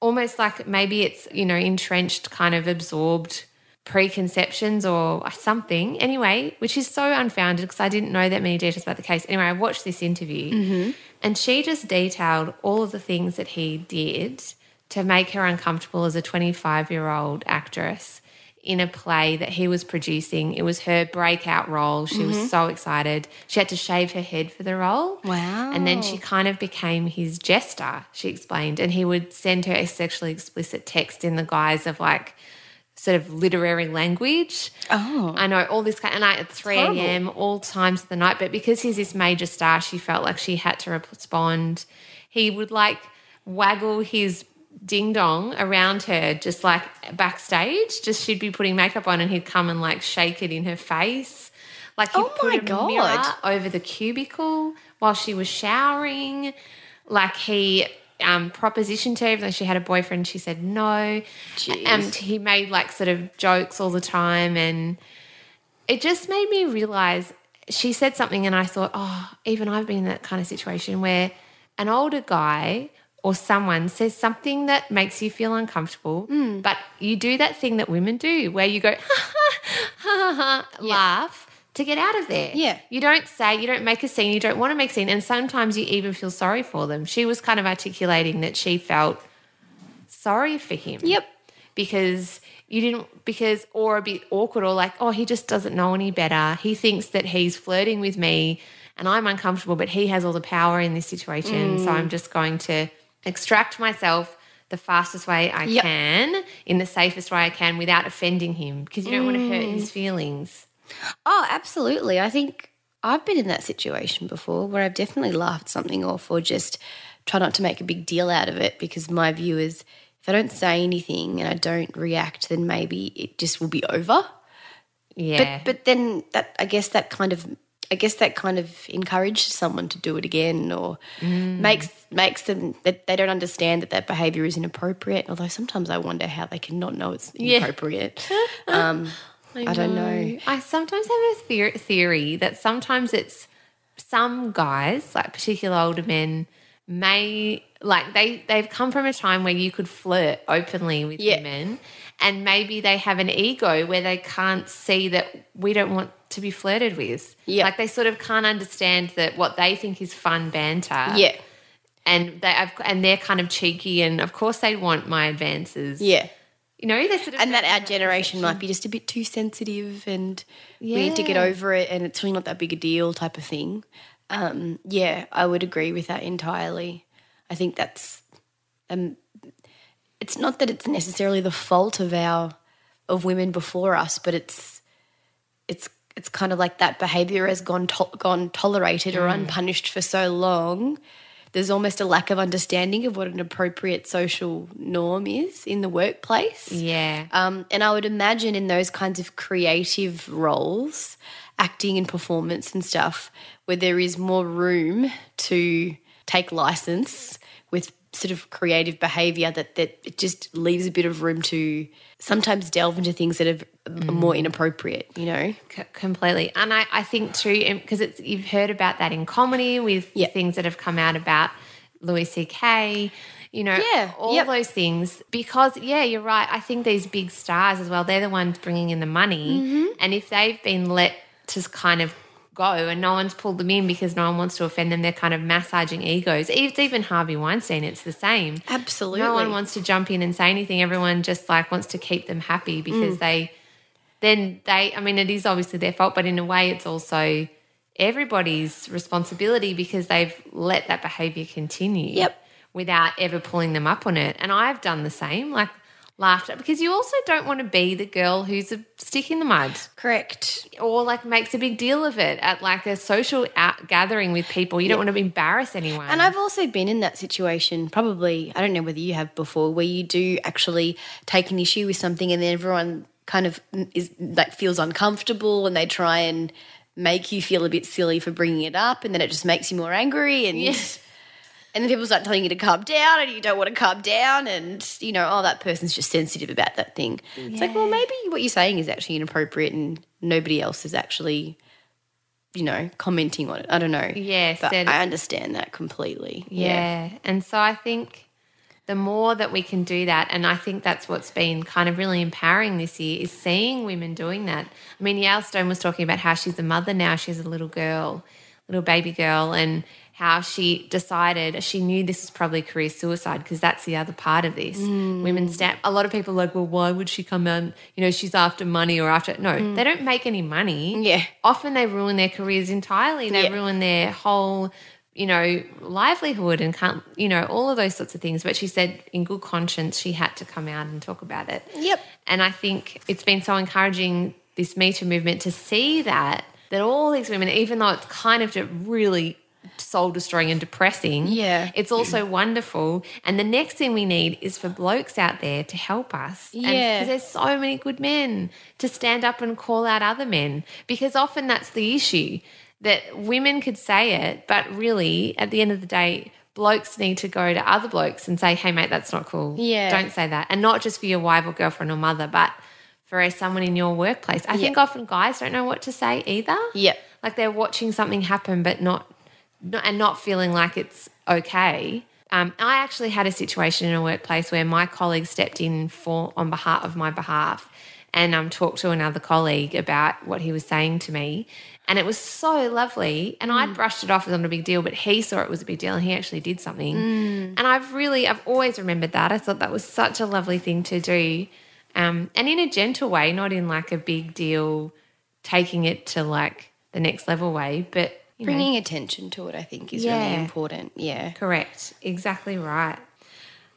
Almost like maybe it's, you know, entrenched, kind of absorbed preconceptions or something. Anyway, which is so unfounded because I didn't know that many details about the case. Anyway, I watched this interview mm-hmm. and she just detailed all of the things that he did to make her uncomfortable as a 25 year old actress in a play that he was producing. It was her breakout role. She was mm-hmm. so excited. She had to shave her head for the role.
Wow.
And then she kind of became his jester, she explained. And he would send her a sexually explicit text in the guise of like sort of literary language.
Oh.
I know all this kind and I at 3 a.m. all times of the night. But because he's this major star, she felt like she had to respond. He would like waggle his ding dong around her, just like backstage. Just she'd be putting makeup on and he'd come and like shake it in her face. Like he
Oh
put
my
a
God.
mirror over the cubicle while she was showering. Like he um, propositioned her, even though she had a boyfriend, she said no.
Jeez.
And he made like sort of jokes all the time. And it just made me realize she said something, and I thought, oh, even I've been in that kind of situation where an older guy or someone says something that makes you feel uncomfortable,
Hmm.
but you do that thing that women do where you go, ha ha ha, ha laugh to get out of there.
Yeah.
You don't say, you don't make a scene, you don't want to make a scene, and sometimes you even feel sorry for them. She was kind of articulating that she felt sorry for him.
Yep.
Because you didn't, because, or a bit awkward, or like, oh, he just doesn't know any better. He thinks that he's flirting with me and I'm uncomfortable, but he has all the power in this situation.
Mm.
So I'm just going to extract myself the fastest way I
Yep.
can, in the safest way I can, without offending him, because you don't want to hurt
Mm.
his feelings.
Oh, absolutely. I think I've been in that situation before where I've definitely laughed something off or just try not to make a big deal out of it because my view is if I don't say anything and I don't react, then maybe it just will be over.
Yeah.
But but then that I guess that kind of I guess that kind of encourages someone to do it again or
Mm.
makes makes them that they don't understand that that behavior is inappropriate. Although sometimes I wonder how they can not know it's
Yeah.
inappropriate. um, I don't know.
I sometimes have a theor- theory that sometimes it's some guys, like particular older men, may like they they've come from a time where you could flirt openly with
Yeah.
women, and maybe they have an ego where they can't see that we don't want to be flirted with.
Yeah.
like they sort of can't understand that what they think is fun banter.
Yeah.
and they I've, and they're kind of cheeky, and of course they want my advances.
Yeah.
you know they sort of
and that our generation might be just a bit too sensitive and we need to get over it and it's really not that big a deal type of thing um, yeah i would agree with that entirely i think that's um, it's not that it's necessarily the fault of our of women before us but it's it's it's kind of like that behavior has gone to- gone tolerated or unpunished for so long. There's almost a lack of understanding of what an appropriate social norm is in the workplace.
Yeah.
um, and I would imagine in those kinds of creative roles, acting and performance and stuff, where there is more room to take license with sort of creative behavior, that, that it just leaves a bit of room to sometimes delve into things that are more inappropriate, you know?
C- completely and i, I think too because it's you've heard about that in comedy with
Yeah.
things that have come out about louis ck you know
Yeah,
all
yep.
those things because yeah you're right i think these big stars as well they're the ones bringing in the money
Mm-hmm.
and if they've been let to kind of go and no one's pulled them in because no one wants to offend them they're kind of massaging egos it's even harvey weinstein it's the same
Absolutely.
no one wants to jump in and say anything. Everyone just like wants to keep them happy because
Mm.
they then they I mean it is obviously their fault, but in a way it's also everybody's responsibility because they've let that behavior continue.
Yep.
without ever pulling them up on it. And I've done the same, like laughed at because you also don't want to be the girl who's a stick in the mud
Correct.
or like makes a big deal of it at like a social out gathering with people. You don't want to embarrass anyone.
And I've also been in that situation, probably, I don't know whether you have before, where you do actually take an issue with something and then everyone kind of is like feels uncomfortable and they try and make you feel a bit silly for bringing it up and then it just makes you more angry and and then people start telling you to calm down and you don't want to calm down and you know oh that person's just sensitive about that thing. It's like well maybe what you're saying is actually inappropriate and nobody else is actually you know commenting on it. I don't know.
Yeah,
but i understand that completely.
Yeah. And so I think the more that we can do that, and I think that's what's been kind of really empowering this year, is seeing women doing that. I mean, Yael Stone was talking about how she's a mother now, she's a little girl, little baby girl, and how she decided she knew this was probably career suicide because that's the other part of this. Mm. Women stand. A lot of people are like, well, why would she come out? and, You know, she's after money or after. No, mm. they don't make any money.
Yeah.
Often they ruin their careers entirely. They
Yeah.
ruin their whole you know, livelihood and can't, you know, all of those sorts of things. But she said, in good conscience, she had to come out and talk about it.
Yep.
And I think it's been so encouraging, this Me Too movement, to see that, that all these women, even though it's kind of really soul destroying and depressing,
Yeah.
it's also wonderful. And the next thing we need is for blokes out there to help us.
Yeah.
because there's so many good men to stand up and call out other men. Because often that's the issue that women could say it, but really, at the end of the day, blokes need to go to other blokes and say, hey, mate, that's not cool.
Yeah.
Don't say that. And not just for your wife or girlfriend or mother, but for someone in your workplace. I think often guys don't know what to say either.
Yep.
Like they're watching something happen, but not, not and not feeling like it's okay. Um, I actually had a situation in a workplace where my colleague stepped in for on behalf of my behalf, and um, talked to another colleague about what he was saying to me, and it was so lovely. And I'd brushed it off as not a big deal, but he saw it was a big deal, and he actually did something. And I've really, I've always remembered that. I thought that was such a lovely thing to do, um, and in a gentle way, not in like a big deal, taking it to like the next level way, but you know,
bringing attention to it i think is
Yeah.
really important yeah
Correct. Exactly right.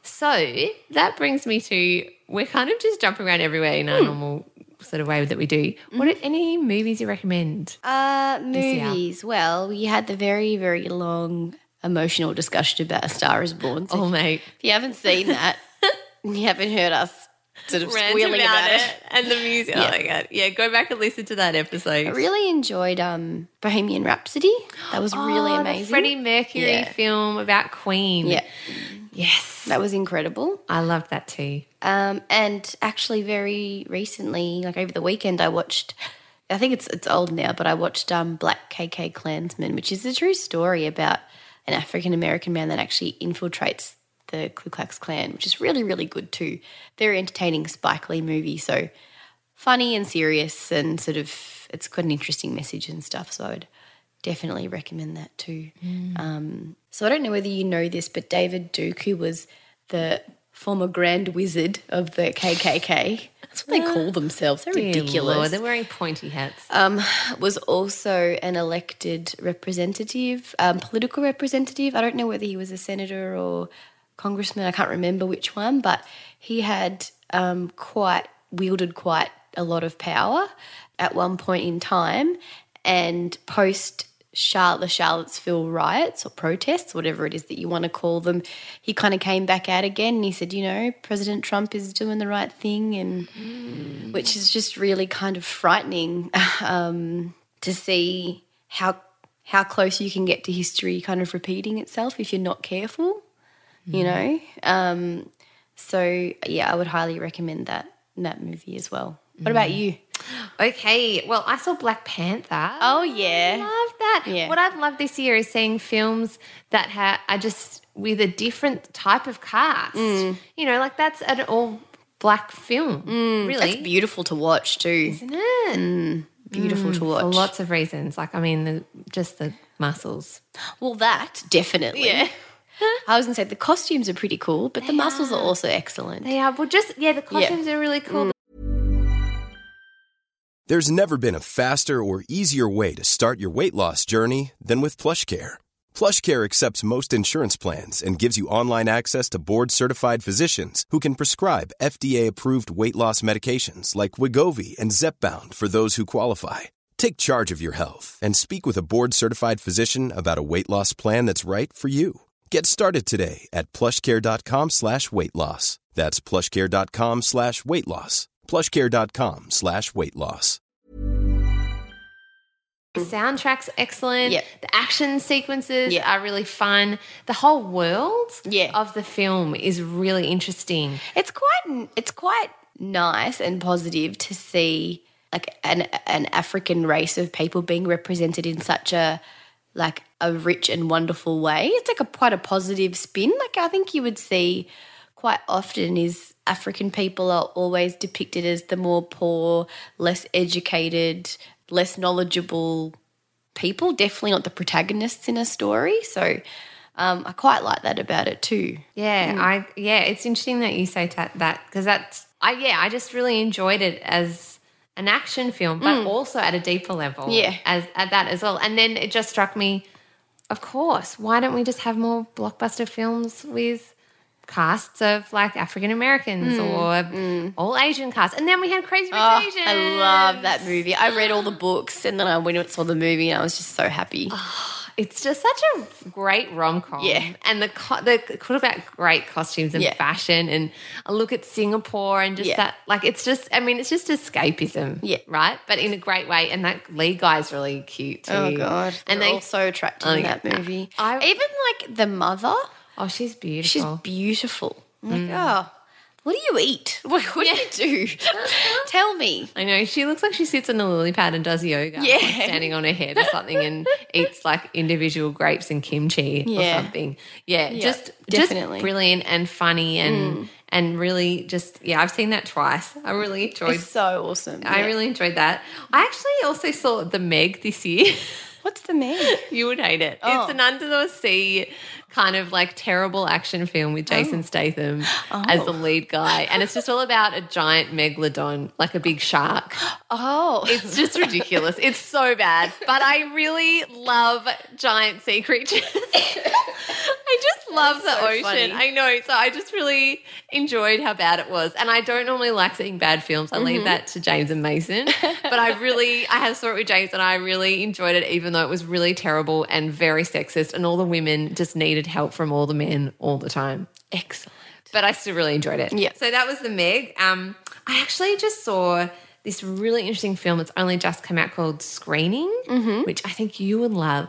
So that brings me to we're kind of just jumping around everywhere in our normal sort of way that we do. What are any movies you recommend?
Uh, movies. Well, we had the very, very long emotional discussion about A Star Is Born. So
Oh, mate.
if you haven't seen that, you haven't heard us sort of squealing about, it.
and the music. Oh my god! Yeah, go back and listen to that episode.
I really enjoyed um, Bohemian Rhapsody. That was really
Oh, the
amazing.
Freddie Mercury
Yeah.
film about Queen.
Yeah,
Yes,
that was incredible.
I loved that too.
Um, and actually, very recently, like over the weekend, I watched. I think it's it's old now, but I watched um, Black KK Klansman, which is a true story about an African American man that actually infiltrates the Ku Klux Klan, which is really really good too. Very entertaining Spike Lee movie, so funny and serious, and sort of it's got an interesting message and stuff. So I would definitely recommend that too. Um, so I don't know whether you know this, but David Duke, who was the former Grand Wizard of the KKK, that's what they call themselves. They're
Dear
ridiculous.
Lord, they're wearing pointy hats.
um, was also an elected representative, um, political representative. I don't know whether he was a senator or congressman. I can't remember which one, but he had um, quite wielded quite a lot of power at one point in time, and post. Char- the Charlottesville riots or protests, whatever it is that you want to call them, he kind of came back out again and he said, you know, President Trump is doing the right thing, and which is just really kind of frightening um, to see how how close you can get to history kind of repeating itself if you're not careful, you mm-hmm. know. Um, so yeah, I would highly recommend that that movie as well. What about mm-hmm. you?
Okay, well, I saw Black Panther.
Oh yeah, I
love that.
Yeah.
What I've loved this year is seeing films that ha- are just with a different type of cast.
Mm.
You know, like that's an all black film. Mm. really,
it's beautiful to watch too.
isn't it? Mm.
Beautiful mm, to
For
watch.
lots of reasons. Like, I mean, the, just the muscles.
Well, that definitely.
Yeah.
I was gonna say the costumes are pretty cool, but the muscles are also excellent.
They are. Well, just yeah, the costumes are really cool. Mm.
There's never been a faster or easier way to start your weight loss journey than with plush PlushCare. PlushCare accepts most insurance plans and gives you online access to board-certified physicians who can prescribe FDA-approved weight loss medications like Wegovy and Zepbound for those who qualify. Take charge of your health and speak with a board-certified physician about a weight loss plan that's right for you. Get started today at plushcare.com slash weight loss. That's plushcare.com slash weight loss. plushcare.com slash weight loss.
The soundtrack's excellent.
Yep.
The action sequences
Yeah.
are really fun. The whole world
Yeah.
of the film is really interesting.
It's quite it's quite nice and positive to see like an an African race of people being represented in such a like a rich and wonderful way. It's like a quite a positive spin. Like I think you would see quite often is African people are always depicted as the more poor, less educated, less knowledgeable people. Definitely not the protagonists in a story. So um, I quite like that about it too.
Yeah,
Mm.
I yeah, it's interesting that you say ta- that because that's I yeah, I just really enjoyed it as an action film, but also at a deeper level.
Mm. Yeah.
as at that as well. And then it just struck me, of course, why don't we just have more blockbuster films with casts of like African Americans or all Asian casts? And then we had Crazy Rich
Mm. Oh,
Asians.
I love that movie. I read all the books and then I went and saw the movie and I was just so happy.
It's just such a great rom com.
Yeah.
And the co- the could about great costumes and
Yeah.
fashion and a look at Singapore and just
Yeah.
that like it's just I mean it's just escapism.
Yeah.
Right? But in a great way. And that lead guy's really cute too.
Oh god,
And
they're
they
all so attractive
Oh,
in
yeah.
that movie.
I-
Even like the mother,
Oh, she's beautiful.
she's
beautiful.
I'm like, oh, what do you eat? What, what do you do? Tell me.
I know she looks like she sits on a lily pad and does yoga,
Yeah.
like standing on her head or something, and eats like individual grapes and kimchi
Yeah.
or something. Yeah,
Yeah,
just
definitely.
just brilliant and funny and mm. and really just yeah. I've seen that twice. I really enjoyed.
It's so awesome.
I
Yeah.
really enjoyed that. I actually also saw the Meg this year.
What's the Meg?
you would hate it.
Oh.
It's an under the sea kind of like terrible action film with Jason Statham as the lead guy, and it's just all about a giant megalodon, like a big shark.
Oh,
It's just ridiculous. It's so bad. But I really love giant sea creatures. I just love the
so
ocean.
funny.
I know. So I just really enjoyed how bad it was. And I don't normally like seeing bad films. I
Mm-hmm.
leave that to James and Mason. But I really, I have saw it with James and I really enjoyed it, even though it was really terrible and very sexist. And all the women just needed help from all the men all the time
excellent.
but I still really enjoyed it.
Yeah.
So that was the Meg. Um, I actually just saw this really interesting film that's only just come out called Screening,
Mm-hmm.
which I think you would love.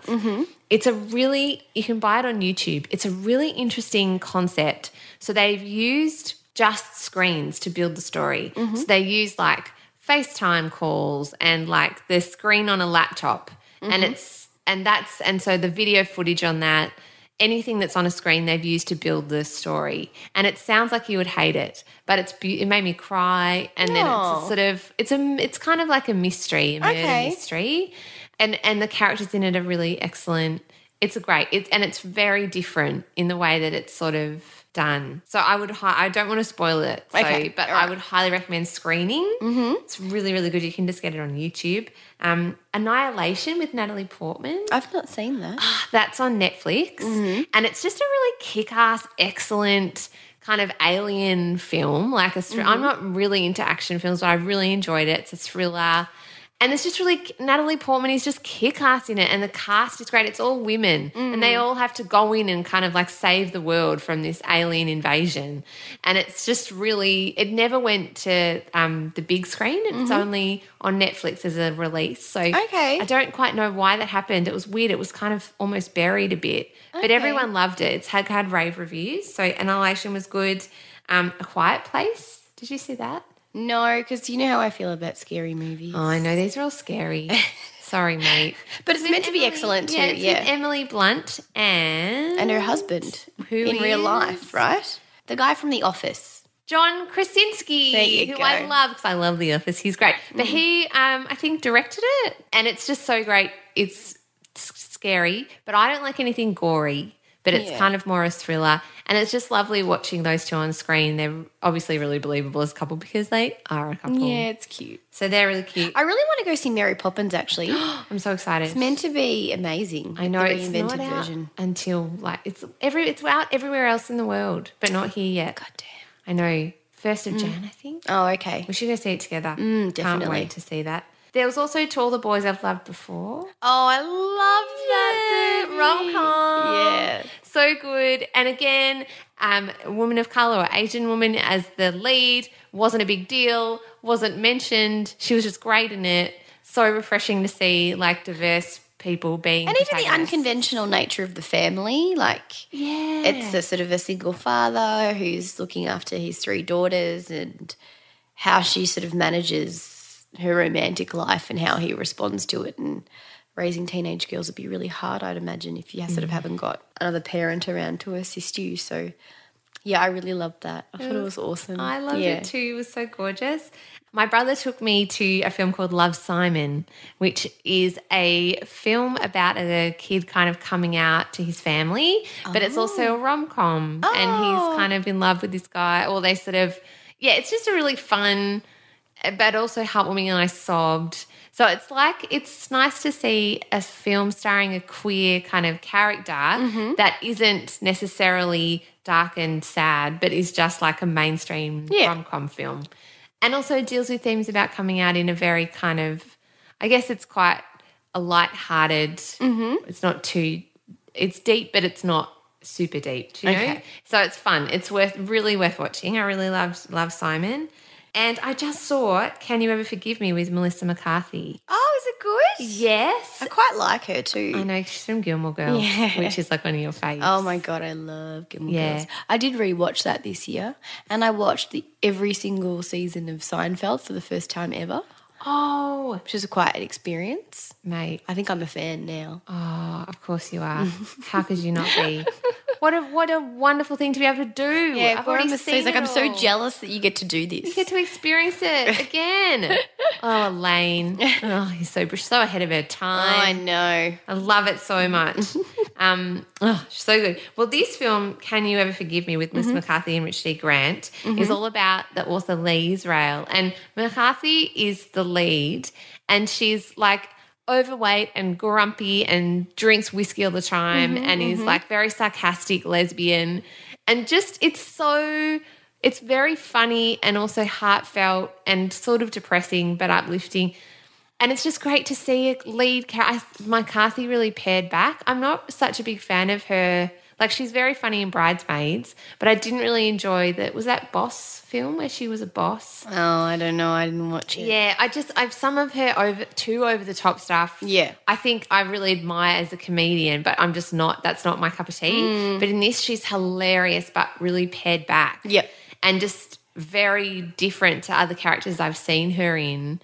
It's a really, you can buy it on YouTube. It's a really interesting concept. So they've used just screens to build the story.
Mm-hmm.
So they use like FaceTime calls and like the screen on a laptop.
Mm-hmm.
And it's, and that's, and so the video footage on that anything that's on a screen they've used to build the story and it sounds like you would hate it but it's be- it made me cry and then it's
Oh.
a sort of it's a it's kind of like a mystery a murder
Okay.
mystery and and the characters in it are really excellent it's a great it's and it's very different in the way that it's sort of done so i would hi- i don't want to spoil it so
Okay,
but
right.
i would highly recommend screening mm-hmm. it's really really good you can just get it on youtube um annihilation with natalie portman
I've not seen that.
that's on Netflix.
Mm-hmm.
And it's just a really kick ass, excellent kind of alien film. Like a,
Mm-hmm.
I'm not really into action films, but I really enjoyed it. It's a thriller. And it's just really, Natalie Portman is just kick ass in it. And the cast is great. It's all women. And
Mm.
they all have to go in and kind of like save the world from this alien invasion. And it's just really, it never went to um, the big screen. It's only on Netflix as a release. So.
Okay.
I don't quite know why that happened. It was weird. It was kind of almost buried a bit, but everyone loved it. It's had had rave reviews. So Annihilation was good. Um, a Quiet Place. Did you see that?
No, because you know how I feel about scary movies.
Oh, I know these are all scary. Sorry, mate.
But it's meant to be excellent too.
Yeah,
Yeah,
it's with Emily Blunt and
and her husband
Who
in real life, right? The guy from The Office.
John Krasinski, who
go.
I love because I love The Office. He's great, but he, um, I think, directed it, and it's just so great. It's scary, but I don't like anything gory. But it's
Yeah.
kind of more a thriller. And it's just lovely watching those two on screen. They're obviously really believable as a couple because they are a couple.
Yeah, it's cute.
So they're really cute.
I really want to go see Mary Poppins. Actually,
I'm so excited.
It's meant to be amazing.
I know it's not out
version.
until like it's every it's out everywhere else in the world, but not here yet.
God damn.
I know. First of mm. Jan, I think.
Oh, okay.
We should go see it together. Mm, Can't
definitely.
wait to see that. There was also To All the Boys I've Loved Before.
Oh, I love that movie.
Rom com.
Yeah.
So good. And again, um, a woman of color or Asian woman as the lead wasn't a big deal, wasn't mentioned. She was just great in it. So refreshing to see like diverse people being
And even the unconventional nature of the family, like
Yeah.
it's a sort of a single father who's looking after his three daughters and how she sort of manages her romantic life and how he responds to it and raising teenage girls would be really hard i'd imagine if you sort of mm. haven't got another parent around to assist you so yeah i really loved that i thought it was awesome
I loved
yeah.
it too. It was so gorgeous. My brother took me to a film called Love Simon, which is a film about a kid kind of coming out to his family, but it's also a oh. rom com. And he's oh. kind of in love with this guy, or they sort of, yeah, it's just a really fun, but also heartwarming. And I sobbed. So it's like, it's nice to see a film starring a queer kind of character that isn't necessarily dark and sad, but is just like a mainstream
Yeah.
rom com film. And also deals with themes about coming out in a very kind of, I guess it's quite a light-hearted.
Mm-hmm.
It's not too, it's deep, but it's not super deep. You know, so it's fun. It's worth really worth watching. I really love love Simon, and I just saw Can You Ever Forgive Me with Melissa McCarthy.
oh is it good
Yes,
i quite like her too
I know she's from Gilmore Girls,
Yeah.
which is like one of your faves.
Oh my god, I love Gilmore
Yeah.
Girls. I did rewatch that this year, and I watched the every single season of Seinfeld for the first time ever,
Oh,
which is quite an experience.
mate.
I think I'm a fan now.
Oh, of course you are. How could you not be? What a what a wonderful thing to be able to do. Yeah, I've already seen
He's like,
it
I'm so
all.
jealous that you get to do this.
You get to experience it again. oh, Elaine. Oh, he's so so ahead of her
oh, I know.
I love it so much. um, oh, so good. Well, this film, Can You Ever Forgive Me, with Miss
Mm-hmm.
McCarthy and Richard E. Grant, is all about the author Lee Israel. And McCarthy is the lead, and she's like overweight and grumpy and drinks whiskey all the time
Mm-hmm,
and is like very sarcastic lesbian. And just, it's so. It's very funny and also heartfelt and sort of depressing but uplifting. And it's just great to see a lead character. McCarthy really pared back. I'm not such a big fan of her. Like she's very funny in Bridesmaids, but I didn't really enjoy that. Was that Boss film where she was a boss?
Oh, I don't know. I didn't watch it.
Yeah, I just I've some of her over too over the top stuff.
Yeah.
I think I really admire as a comedian, but I'm just not. That's not my cup of tea. Mm. But in this, she's hilarious, but really pared back.
Yep.
and just very different to other characters I've seen her in.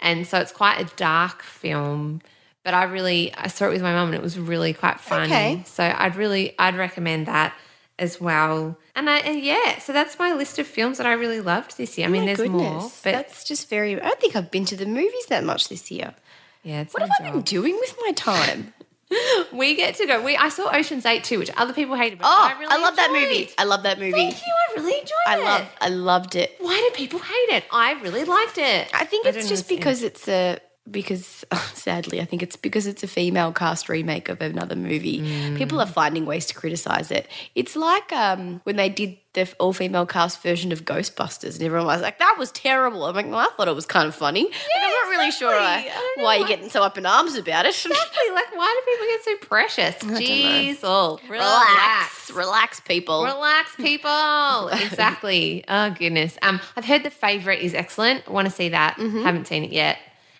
And so it's quite a dark film. But I really I saw it with my mum and it was really quite funny.
Okay.
So I'd really I'd recommend that as well. And I and yeah, so that's my list of films that I really loved this year. I oh mean,
Oh My
there's more, but
that's just very. I don't think I've been to the movies that much this year.
yeah, it's
What have I been doing with my time?
We get to go. We I saw Ocean's Eight too, which other people hated, but
Oh,
I
I, love that movie. I love that movie.
Thank you. I really enjoyed
I
it.
I love. I loved it.
Why do people hate it? I really liked it.
I think
I
it's just because it's a because sadly I think it's because it's a female cast remake of another movie. People are finding ways to criticize it. It's like um, when they did the all female cast version of Ghostbusters and everyone was like that was terrible. I'm like, well, I thought it was kind of funny. Like, I'm not really sure. I-
I
why you're getting so up in arms about it.
Exactly. Like, why do people get so precious? Jeez, oh,
relax, relax, people.
Relax, people. exactly. Oh goodness. Um, I've heard the favorite is excellent. I want to see that.
Mm-hmm.
Haven't seen it yet.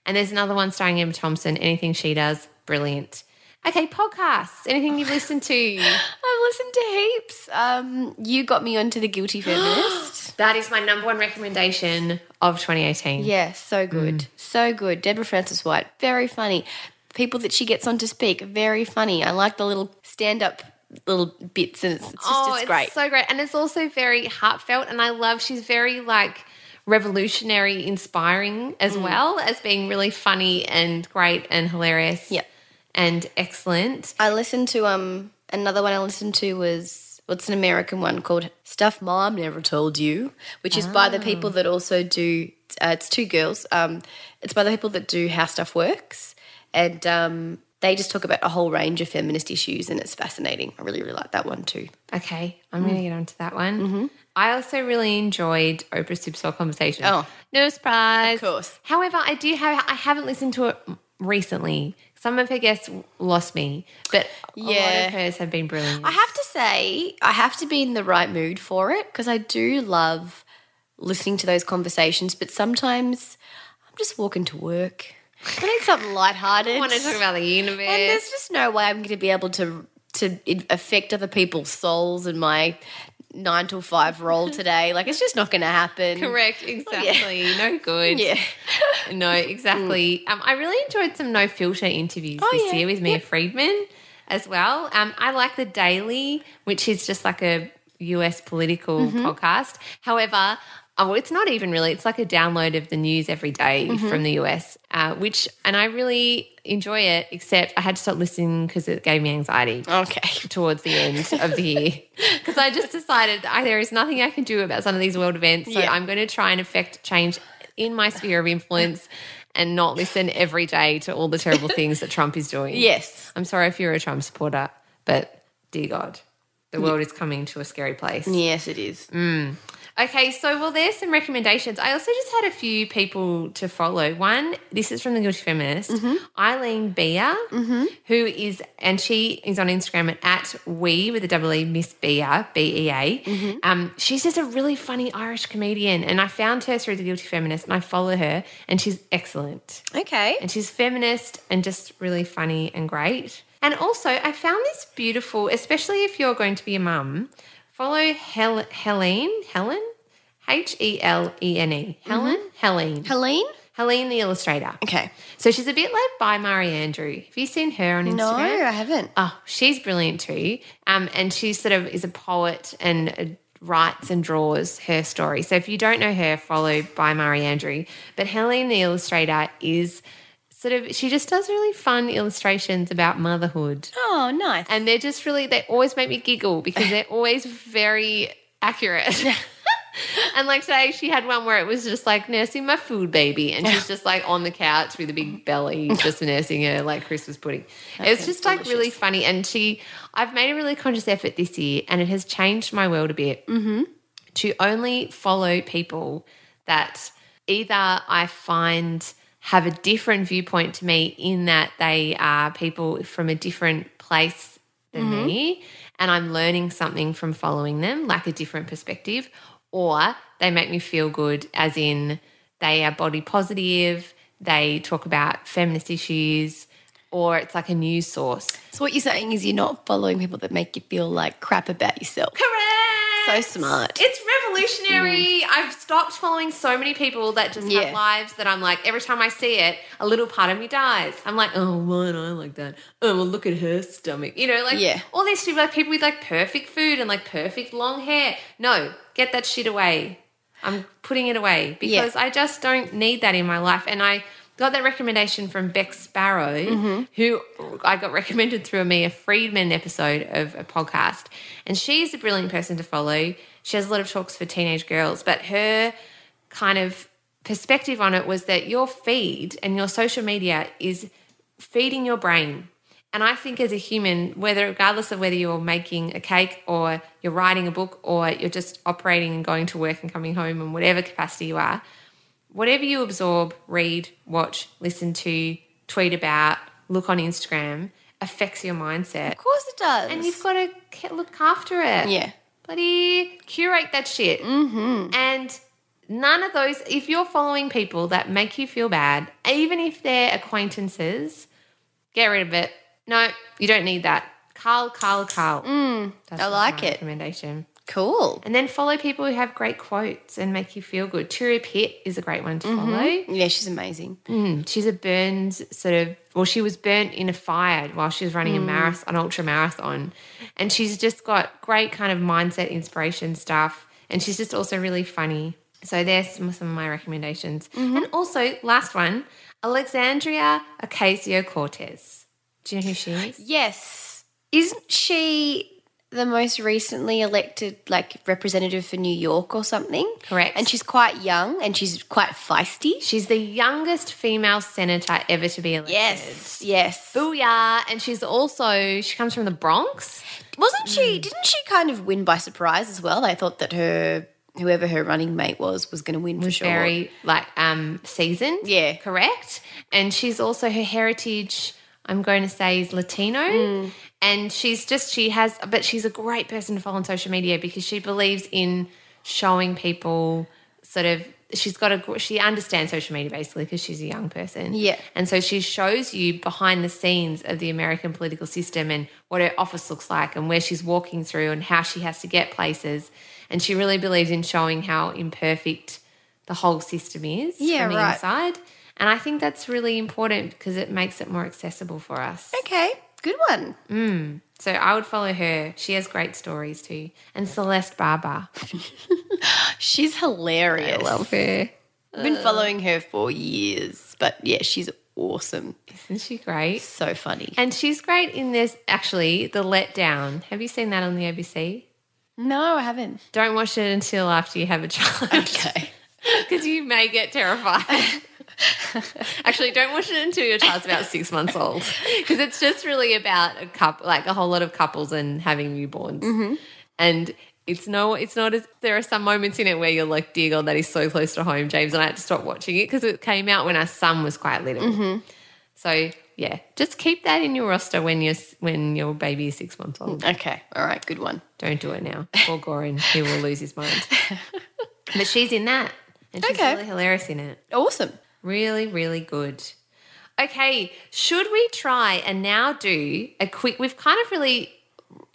And there's another one starring Emma Thompson. Anything she does, brilliant. Okay, podcasts. Anything you've listened to?
I've listened to heaps. Um, you got me onto the Guilty Feminist.
that is my number one recommendation of 2018.
Yeah, so good.
Mm.
So good. Deborah Frances-White, very funny. People that she gets on to speak, very funny. I like the little stand up little bits and it's, it's just
oh,
it's great.
so great. And it's also very heartfelt. And I love she's very like revolutionary, inspiring as
Mm.
well as being really funny and great and hilarious.
Yep.
And excellent.
I listened to um Another one I listened to was what's an American one called Stuff Mom Never Told You, which is by the people that also do. Uh, it's two girls. Um, it's by the people that do How Stuff Works, and um, they just talk about a whole range of feminist issues, and it's fascinating. I really, really like that one too.
Okay, I'm going to get onto that one. I also really enjoyed Oprah Super Soul Conversation.
Oh.
no surprise.
Of course.
However, I do have I haven't listened to it recently. Some of her guests lost me, but yeah. a lot of hers have been brilliant.
I have to say, I have to be in the right mood for it because I do love listening to those conversations, but sometimes I'm just walking to work. I need something lighthearted.
I want to talk about the universe.
And there's just no way I'm going to be able to to affect other people's souls and my nine to five role today. Like it's just not going to happen.
Correct, exactly. No good.
Yeah.
No, exactly. Um, I really enjoyed some no filter interviews
Oh,
this
yeah.
year with Mia Freedman as well. Um, I like the Daily, which is just like a US political
Mm-hmm.
podcast. However, oh, it's not even really. It's like a download of the news every day
Mm-hmm.
from the US, uh, which and I really enjoy it. Except I had to stop listening because it gave me anxiety
Okay.
towards the end of the year because I just decided I, there is nothing I can do about some of these world events. So
Yeah.
I'm going to try and affect change in my sphere of influence and not listen every day to all the terrible things that Trump is doing.
Yes.
I'm sorry if you're a Trump supporter, but dear God, the world is coming to a scary place.
Yes, it is. Mm.
Okay, so well, there's some recommendations. I also just had a few people to follow. One, this is from the Guilty Feminist, mm-hmm. Aisling Bea, mm-hmm. who is, and she is on Instagram at, at we with a double E, Miss Bea, B E A. Mm-hmm. Um, she's just a really funny Irish comedian, and I found her through the Guilty Feminist, and I follow her, and she's excellent.
Okay.
And she's feminist and just really funny and great. And also, I found this beautiful, especially if you're going to be a mum. Follow Hel- Helene, Helen, H E L E N E, Helen, Helene,
Helene?
Helene the illustrator.
Okay.
So she's a bit like by Mari Andrew. Have you seen her on Instagram?
No, I haven't.
Oh, she's brilliant too. Um, and she sort of is a poet and uh, writes and draws her story. So if you don't know her, follow by Mari Andrew. But Helene, the illustrator, is sort of she just does really fun illustrations about motherhood.
Oh, nice.
And they're just really they always make me giggle because they're always very accurate. And like today, she had one where it was just like nursing my food baby, and she's just like on the couch with a big belly, just nursing her like Christmas pudding. it's just like really funny, and she, I've made a really conscious effort this year, and it has changed my world a bit mm-hmm. to only follow people that either I find have a different viewpoint to me in that they are people from a different place than mm-hmm. me and I'm learning something from following them, like a different perspective, or they make me feel good, as in they are body positive, they talk about feminist issues, or it's like a news source.
so what you're saying is you're not following people that make you feel like crap about yourself.
Correct.
So smart.
It's revolutionary. Mm. I've stopped following so many people that just
Yeah.
have lives that I'm like, every time I see it, a little part of me dies. I'm like, oh, why don't I like that? Oh, well, look at her stomach. You know, like
Yeah.
all these people, like people with like perfect food and like perfect long hair. No, get that shit away. I'm putting it away because I just don't need that in my life. And I got that recommendation from Bec Sparrow, mm-hmm. who I got recommended through a Mia Freedman episode of a podcast. And she's a brilliant person to follow. She has a lot of talks for teenage girls, but her kind of perspective on it was that your feed and your social media is feeding your brain. And I think as a human, whether regardless of whether you're making a cake or you're writing a book or you're just operating and going to work and coming home in whatever capacity you are, whatever you absorb, read, watch, listen to, tweet about, look on Instagram affects your mindset.
Of course it does.
And you've got to look after it.
Yeah.
Bloody curate that shit. Mm-hmm. And none of those, if you're following people that make you feel bad, even if they're acquaintances, get rid of it. No, you don't need that. Carl, Carl, Carl. Mm,
I like it.
Recommendation.
Cool.
And then follow people who have great quotes and make you feel good. Turia Pitt is a great one to mm-hmm. follow.
Yeah, she's amazing.
Mm, she's a Burns sort of, well, she was burnt in a fire while she was running a mm. marathon, an ultra marathon. And she's just got great kind of mindset inspiration stuff. And she's just also really funny. So there's some, some of my recommendations. Mm-hmm. And also, last one, Alexandria Ocasio Cortez. Do you know who she is?
Yes. Isn't she the most recently elected like representative for New York or something?
Correct.
And she's quite young and she's quite feisty.
She's the youngest female senator ever to be elected.
Yes, yes.
Booyah. And she's also, she comes from the Bronx.
Wasn't she? Didn't she kind of win by surprise as well? They thought that her whoever her running mate was was going to win for
was
sure.
very like um seasoned.
Yeah.
Correct. And she's also her heritage, I'm going to say, is Latino. And she's just she has but she's a great person to follow on social media because she believes in showing people sort of she's got a she understands social media basically because she's a young person.
Yeah.
and so she shows you behind the scenes of the american political system and what her office looks like and where she's walking through and how she has to get places. And she really believes in showing how imperfect the whole system is
Yeah,
from the
right.
inside. And i think that's really important because it makes it more accessible for us.
Okay, good one. Mm.
so i would follow her she has great stories too and celeste barber
She's hilarious.
her
I've been following her for years, but yeah, she's awesome.
isn't she great
So funny.
And she's great in this, actually, The Letdown. Have you seen that on the ABC?
No, I haven't.
Don't watch it until after you have a child.
Okay.
Because you may get terrified. actually, don't watch it until your child's about six months old. Because it's just really about a couple, like a whole lot of couples and having newborns. Mm-hmm. And it's no, it's not as there are some moments in it where you're like, dear God, that is so close to home, James. And I had to stop watching it because it came out when our son was quite little. Mm-hmm. So yeah, just keep that in your roster when your when your baby is six months old.
Okay. All right. Good one.
Don't do it now. Poor Gorin, he will lose his mind. But she's in that, and she's
Okay.
really hilarious in it.
Awesome.
Really, really good. Okay, should we try and now do a quick? We've kind of really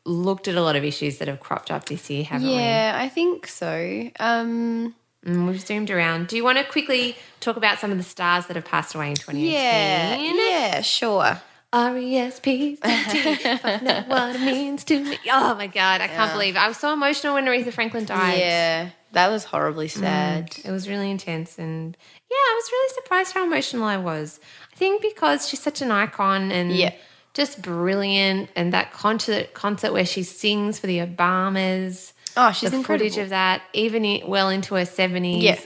looked at a lot of issues that have cropped up this year, haven't we?
Yeah, I think so. Um?
And we've zoomed around. Do you want to quickly talk about some of the stars that have passed away in 2018?
yeah. Yeah. Sure.
R E S P C T. Find out what it means to me. Oh my god, I can't believe it. I was so emotional when Aretha Franklin died.
Yeah. That was horribly mm, sad.
It was really intense, and yeah, I was really surprised how emotional I was. I think because she's such an icon and
Yeah.
just brilliant, and that concert concert where she sings for the Obamas.
Oh, she's
the
incredible.
footage of that, even well into her seventies.
Yeah.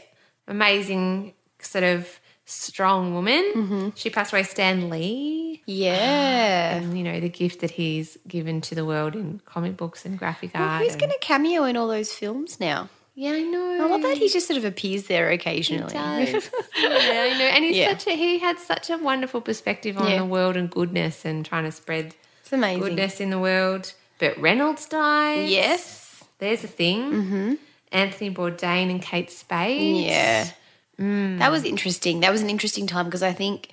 amazing, sort of strong woman.
Mm-hmm.
She passed away. Stan Lee.
Yeah.
and you know the gift that he's given to the world in comic books and graphic art.
Who's
and-
going to cameo in all those films now?
Yeah, I know.
I love that he just sort of appears there occasionally.
does. yeah, I know. And he's
Yeah.
such a he had such a wonderful perspective on
Yeah.
the world and goodness and trying to spread
it's amazing.
goodness in the world. Burt Reynolds died.
Yes.
There's a thing. Mm-hmm. Anthony Bourdain and Kate Spade.
Yeah.
Mm.
That was interesting. That was an interesting time because I think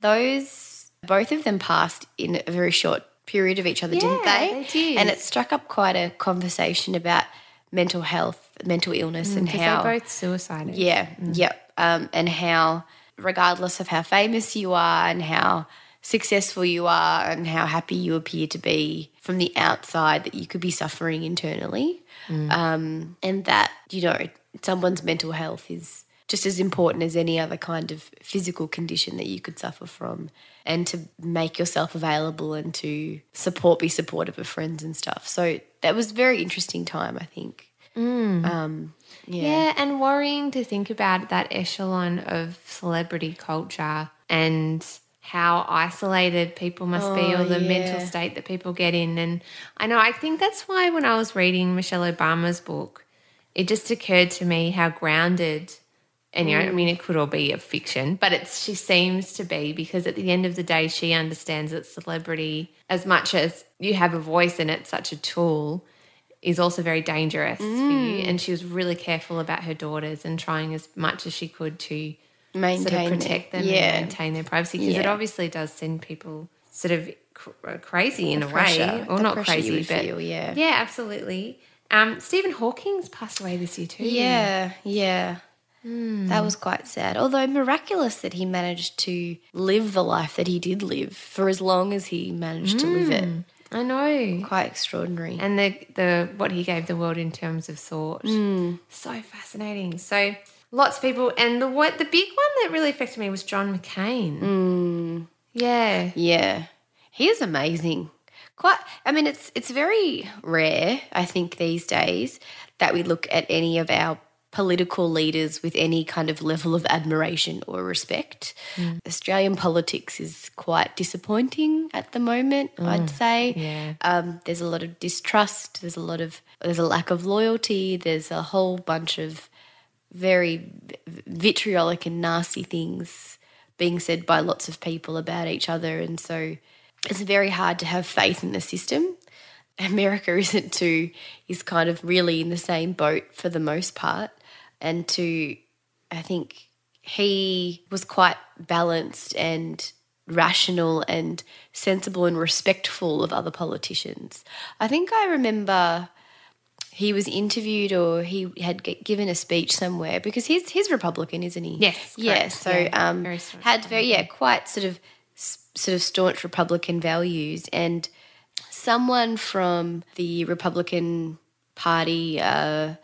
those, both of them passed in a very short period of each other, didn't they?
they did.
And it struck up quite a conversation about mental health, mental illness, and how.
they both suicided.
Yeah, yep. Um, and how, regardless of how famous you are and how successful you are and how happy you appear to be from the outside, that you could be suffering internally. Um, and that, you know, someone's mental health is just as important as any other kind of physical condition that you could suffer from. And to make yourself available and to support, be supportive of friends and stuff. So that was a very interesting time, I think. Um, yeah.
Yeah, and worrying to think about that echelon of celebrity culture and how isolated people must be or the mental state that people get in. And I know, I think that's why when I was reading Michelle Obama's book, it just occurred to me how grounded. And you know, I mean, mm. it could all be a fiction, but it's she seems to be because at the end of the day, she understands that celebrity, as much as you have a voice and it's such a tool, is also very dangerous for you. Mm. And she was really careful about her daughters and trying as much as she could to sort
Maintain
of protect them
Yeah.
and maintain their privacy because it obviously does send people sort of cr- uh, crazy in a
pressure-
way, or
the
not crazy, but
feel, yeah.
yeah, absolutely. Um, Stephen Hawking's passed away this year too.
Yeah, yeah.
Hmm.
That was quite sad. Although miraculous that he managed to live the life that he did live for as long as he managed to live it.
I know.
Quite extraordinary.
and the the what he gave the world in terms of thought.
Mm.
So fascinating. So lots of people, and the what the big one that really affected me was John McCain.
Mm.
Yeah,
yeah. He is amazing. quite i mean it's it's very rare i think these days that we look at any of our political leaders with any kind of level of admiration or respect australian politics is quite disappointing at the moment i'd say
yeah.
um, there's a lot of distrust there's a lot of there's a lack of loyalty there's a whole bunch of very vitriolic and nasty things being said by lots of people about each other. And so it's very hard to have faith in the system. America isn't too, is kind of really in the same boat for the most part. And to, I think he was quite balanced and rational and sensible and respectful of other politicians. I think I remember he was interviewed or he had given a speech somewhere because he's he's Republican, isn't he?
Yes,
Yeah. So
Yeah,
um,
very
had very yeah quite sort of sort of staunch Republican values and someone from the Republican Party. Uh,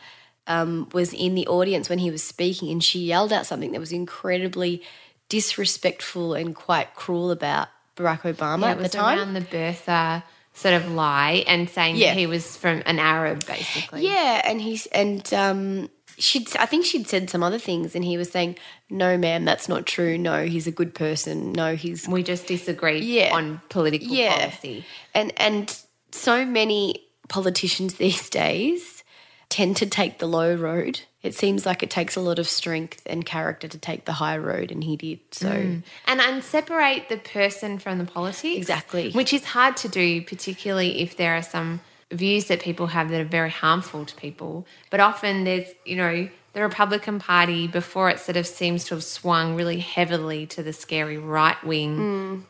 um, was in the audience when he was speaking, and she yelled out something that was incredibly disrespectful and quite cruel about Barack Obama
Yeah,
at the time.
around the birther sort of lie and saying
Yeah.
that he was from an Arab, basically.
Yeah, and he's and um, she'd I think she'd said some other things, and he was saying, "No, ma'am, that's not true. No, he's a good person. No, he's
We just disagree
Yeah.
on political
yeah."
policy.
And and so many politicians these days tend to take the low road. It seems like it takes a lot of strength and character to take the high road, and he did. So mm.
And and separate the person from the politics.
Exactly.
Which is hard to do, particularly if there are some views that people have that are very harmful to people. But often there's, you know, the Republican Party, before it sort of seems to have swung really heavily to the scary right wing, mm.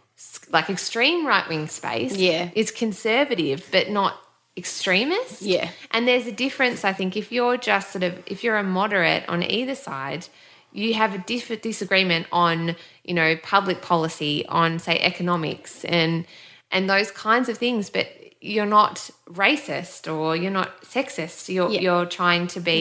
like extreme right wing space.
Yeah.
is conservative, but not extremist.
Yeah.
And there's a difference, I think, if you're just sort of, if you're a moderate on either side, you have a diff- disagreement on, you know, public policy, on say economics and and those kinds of things, but you're not racist or you're not sexist. You're
Yeah.
you're trying to be,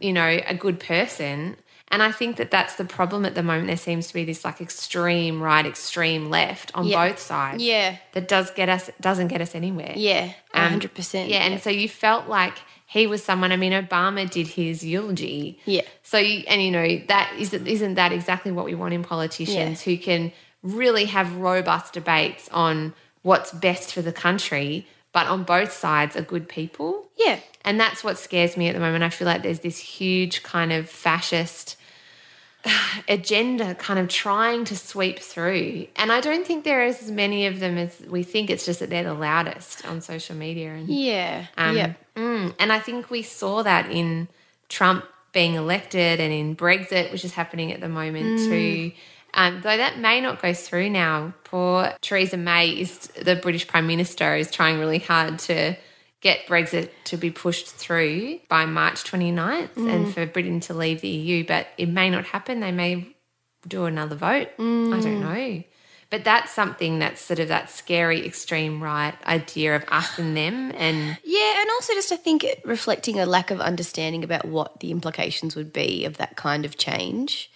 Yeah.
you know, a good person. And I think that that's the problem at the moment. There seems to be this like extreme right, extreme left on
Yeah.
both sides.
Yeah.
that does get us doesn't get us anywhere.
yeah,
Um,
hundred percent.
Yeah, and so you felt like he was someone. I mean, Obama did his eulogy.
Yeah.
So you, and you know that isn't isn't that exactly what we want in politicians who can really have robust debates on what's best for the country, but on both sides are good people.
yeah,
And that's what scares me at the moment. I feel like there's this huge kind of fascist agenda kind of trying to sweep through. And I don't think there is as many of them as we think. It's just that they're the loudest on social media. And,
yeah,
um,
yeah.
mm, and I think we saw that in Trump being elected and in Brexit, which is happening at the moment too. Um, though that may not go through now. Poor Theresa May is the British Prime Minister is trying really hard to get Brexit to be pushed through by March 29th and for Britain to leave the EU, but it may not happen. They may do another vote. I don't know. But that's something that's sort of that scary extreme right idea of us and them and
Yeah, and also just I think reflecting a lack of understanding about what the implications would be of that kind of change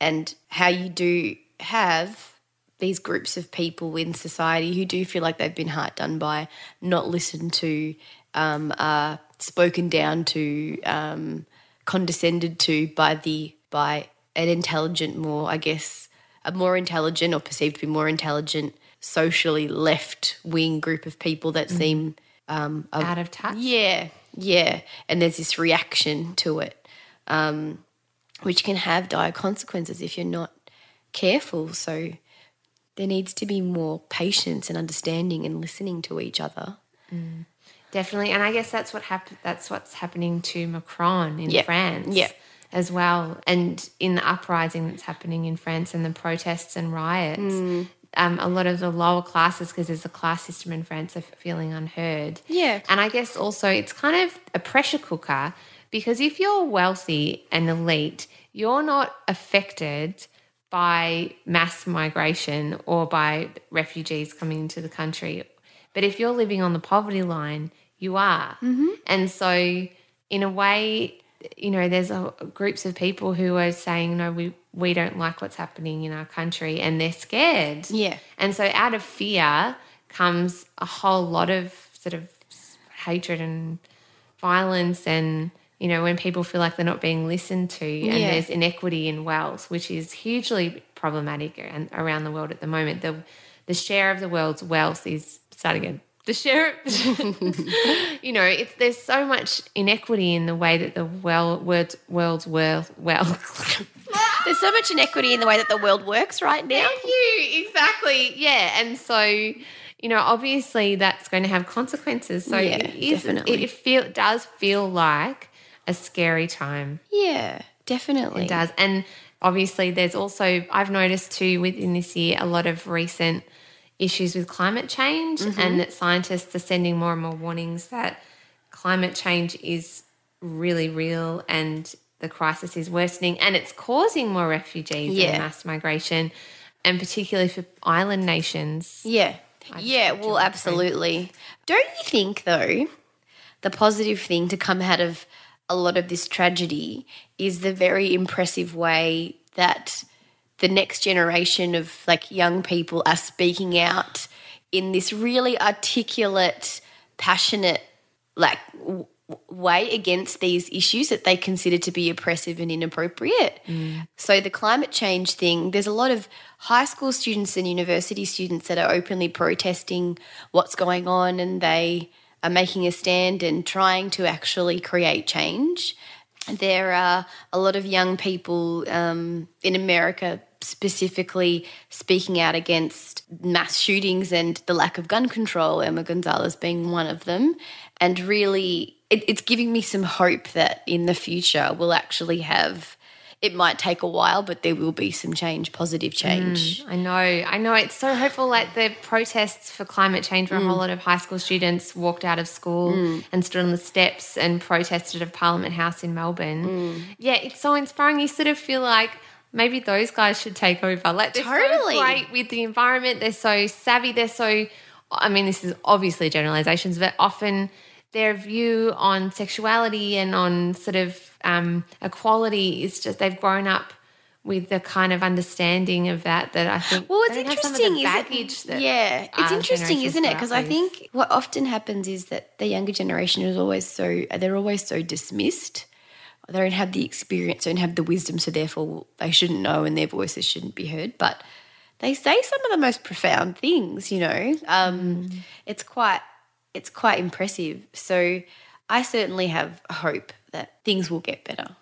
and how you do have these groups of people in society who do feel like they've been hard done by, not listened to, um, are spoken down to, um, condescended to by the by an intelligent, more I guess a more intelligent or perceived to be more intelligent, socially left wing group of people that seem um, a-
out of touch.
yeah, yeah. And there's this reaction to it, um, which can have dire consequences if you're not careful. So there needs to be more patience and understanding and listening to each other.
Definitely, and I guess that's what hap- That's what's happening to Macron in
Yeah.
France,
Yeah.
as well, and in the uprising that's happening in France and the protests and riots.
Mm.
Um, a lot of the lower classes, because there's a class system in France, are feeling unheard.
Yeah.
and I guess also it's kind of a pressure cooker because if you're wealthy and elite, you're not affected by mass migration or by refugees coming into the country. But if you're living on the poverty line, you are.
Mm-hmm.
And so, in a way, you know, there's a, groups of people who are saying, no, we, we don't like what's happening in our country and they're scared.
Yeah.
And so, out of fear, comes a whole lot of sort of hatred and violence and you know when people feel like they're not being listened to and
Yeah.
there's inequity in wealth which is hugely problematic and around the world at the moment the the share of the world's wealth is starting again the share you know it's there's so much inequity in the way that the well world's world's wealth well
There's so much inequity in the way that the world works right now.
Thank you. Exactly. Yeah. And so, you know, obviously that's going to have consequences. So
Yeah,
it is,
definitely.
It, feel, it does feel like a scary time.
Yeah, definitely.
It does. And obviously there's also, I've noticed too within this year, a lot of recent issues with climate change mm-hmm. and that scientists are sending more and more warnings that climate change is really real and the crisis is worsening and it's causing more refugees
Yeah.
and mass migration and particularly for island nations.
Yeah. Yeah, well, absolutely. Don't you think, though, the positive thing to come out of a lot of this tragedy is the very impressive way that the next generation of like young people are speaking out in this really articulate, passionate, like w- way against these issues that they consider to be oppressive and inappropriate. Mm. So the climate change thing, there's a lot of high school students and university students that are openly protesting what's going on and they are making a stand and trying to actually create change. There are a lot of young people um, in America specifically speaking out against mass shootings and the lack of gun control, Emma Gonzalez being one of them. And really, it, it's giving me some hope that in the future we'll actually have. It might take a while, but there will be some change, positive change.
Mm, I know, I know. It's so hopeful. Like the protests for climate change, where a whole mm. lot of high school students walked out of school mm. and stood on the steps and protested at Parliament House in Melbourne. Yeah, it's so inspiring. You sort of feel like maybe those guys should take over. Like they're
Totally.
so great with the environment. They're so savvy. They're so. I mean, this is obviously generalizations, but often their view on sexuality and on sort of um, equality is just they've grown up with the kind of understanding of that that I think.
Well, it's
they don't have some of
interesting,
baggage that
yeah, it's interesting, isn't it? Because I think what often happens is that the younger generation is always so they're always so dismissed. They don't have the experience, don't have the wisdom, so therefore they shouldn't know, and their voices shouldn't be heard. But they say some of the most profound things. You know, um,
Mm.
it's quite it's quite impressive. So I certainly have hope that things will get better.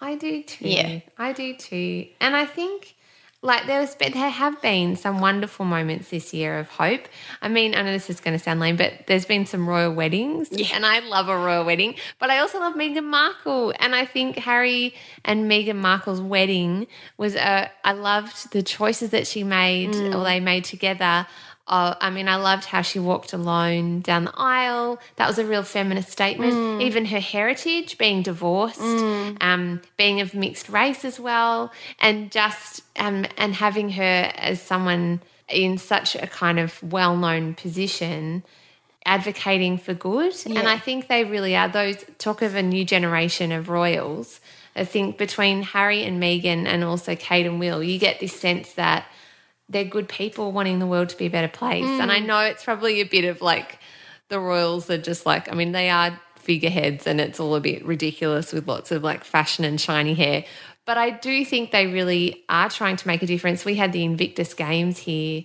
I do too.
Yeah.
I do too. And I think like there was there have been some wonderful moments this year of hope. I mean, I know this is going to sound lame, but there's been some royal weddings, and I love a royal wedding. But I also love Meghan Markle, and I think Harry and Meghan Markle's wedding was a. I loved the choices that she made, mm. or they made together. Uh, I mean, I loved how she walked alone down the aisle. That was a real feminist statement. Even her heritage, being divorced, um, being of mixed race as well, and just um, and having her as someone in such a kind of well-known position advocating for good. And I think they really are those talk of a new generation of royals. I think between Harry and Meghan and also Kate and Will, you get this sense that they're good people wanting the world to be a better place. And I mm. know it's probably a bit of like the royals are just like, I mean, they are figureheads and it's all a bit ridiculous with lots of like fashion and shiny hair. But I do think they really are trying to make a difference. We had the Invictus Games here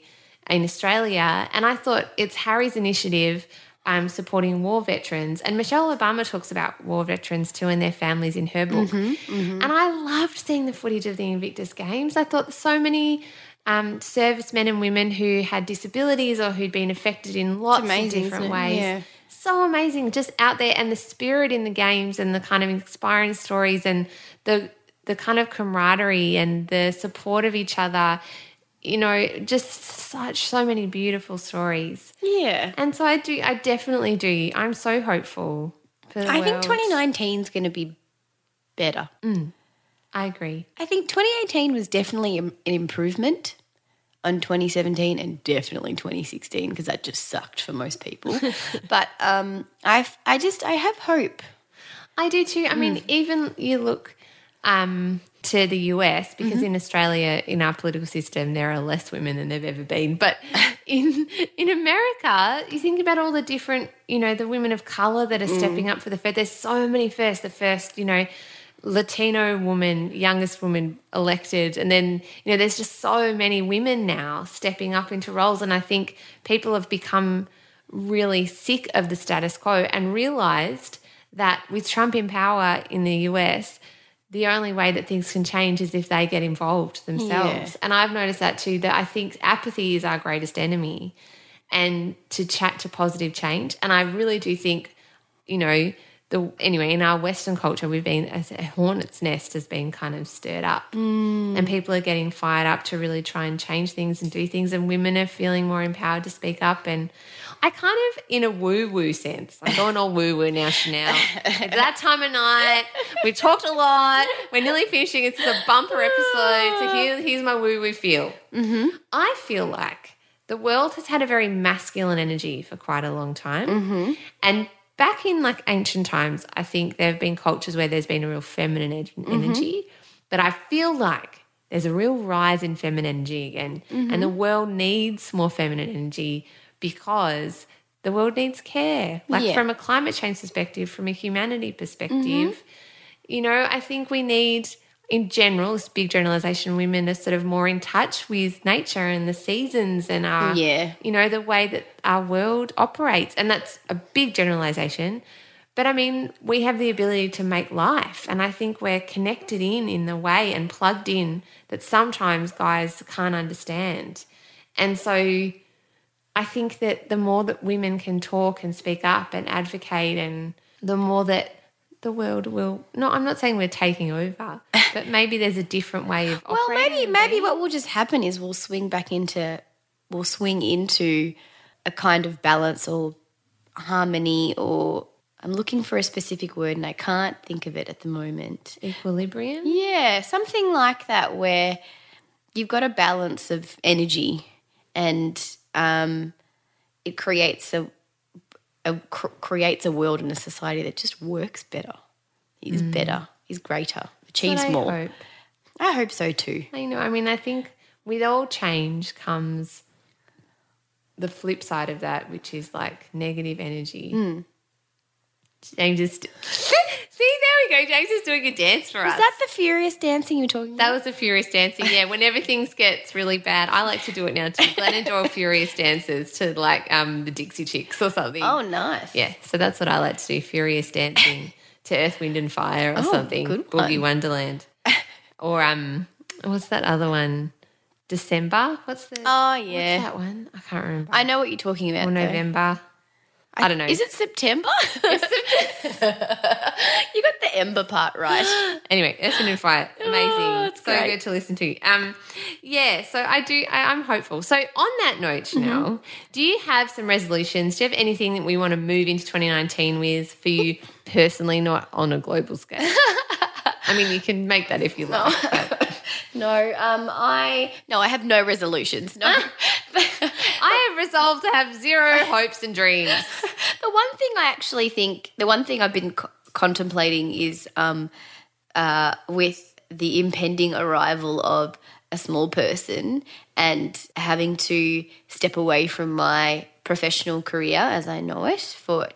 in Australia, and I thought it's Harry's initiative um, supporting war veterans. And Michelle Obama talks about war veterans too and their families in her book. Mm-hmm, mm-hmm. And I loved seeing the footage of the Invictus Games. I thought so many um, servicemen and women who had disabilities or who'd been affected in lots
amazing,
of different ways.
Yeah.
So amazing, just out there, and the spirit in the games, and the kind of inspiring stories, and the the kind of camaraderie and the support of each other. You know, just such so many beautiful stories.
Yeah.
And so I do, I definitely do. I'm so hopeful
I think 2019 is going to be better.
I agree.
I think 2018 was definitely an improvement on 2017 and definitely 2016 because that just sucked for most people. but um, I've I just I have hope.
I do too. I
Mm.
mean, even you look, um, to the US because in Australia, in our political system, there are less women than there've ever been. But in in America, you think about all the different, you know, the women of color that are stepping up for the first. There's so many first. The first, you know, Latino woman, youngest woman elected, and then you know, there's just so many women now stepping up into roles, and I think people have become really sick of the status quo and realized that with Trump in power in the US, the only way that things can change is if they get involved themselves. And I've noticed that too, that I think apathy is our greatest enemy and to chat to positive change. And I really do think, you know, the anyway, in our Western culture, we've been a hornet's nest has been kind of stirred up. And people are getting fired up to really try and change things and do things, and women are feeling more empowered to speak up. And I kind of, in a woo woo sense, I'm going all woo woo now, Chanel. It's that time of night. We talked a lot. We're nearly finishing. It's a bumper episode. So here, here's my woo woo feel. Mm-hmm. I feel like the world has had a very masculine energy for quite a long time. And back in like ancient times, I think there have been cultures where there's been a real feminine en- mm-hmm. energy. But I feel like there's a real rise in feminine energy again. And the mm-hmm. world needs more feminine energy because the world needs care. Like
Yeah.
from a climate change perspective, from a humanity perspective, mm-hmm. you know, I think we need, in general, this big generalization, women are sort of more in touch with nature and the seasons and our,
Yeah.
you know, the way that our world operates. And that's a big generalization. But I mean, we have the ability to make life. And I think we're connected in in the way and plugged in that sometimes guys can't understand. And so I think that the more that women can talk and speak up and advocate, and the more that the world will. No, I'm not saying we're taking over, but maybe there's a different way of.
Well, maybe maybe what will just happen is we'll swing back into we'll swing into a kind of balance or harmony or I'm looking for a specific word and I can't think of it at the moment.
equilibrium.
Yeah, something like that where you've got a balance of energy and um, it creates a, a cr- creates a world and a society that just works better. Is better, is greater, achieves
I
more.
hope.
I hope so too.
I know. I mean, I think with all change comes the flip side of that, which is like negative energy.
Hmm.
James is. See, there we go. James is doing a dance for us.
Is that the furious dancing you're talking about?
That was the furious dancing. Yeah, whenever things gets really bad, I like to do it now too. Glennon Doyle furious dances to like um the Dixie Chicks or something.
Oh, nice.
yeah. So that's what I like to do: furious dancing to Earth, Wind and Fire or
Oh,
something.
good
Boogie
one.
Wonderland, or um, what's that other one? December. What's the?
Oh, yeah.
that one? I can't remember.
I know what you're talking about.
or
though.
November. I don't know.
Is it September? you got the ember part right.
Anyway, Earth, Wind and Fire, amazing.
Oh, it's
so
great.
good to listen to. Um, yeah, so I do. I, I'm hopeful. So on that note,
Mm-hmm.
Chanel, do you have some resolutions? Do you have anything that we want to move into 2019 with for you personally, not on a global scale? I mean, you can make that if you like. but
No, um, I no, I have no resolutions. No,
I have resolved to have zero hopes and dreams.
the one thing I actually think, the one thing I've been co- contemplating is um, uh, with the impending arrival of a small person and having to step away from my professional career as I know it for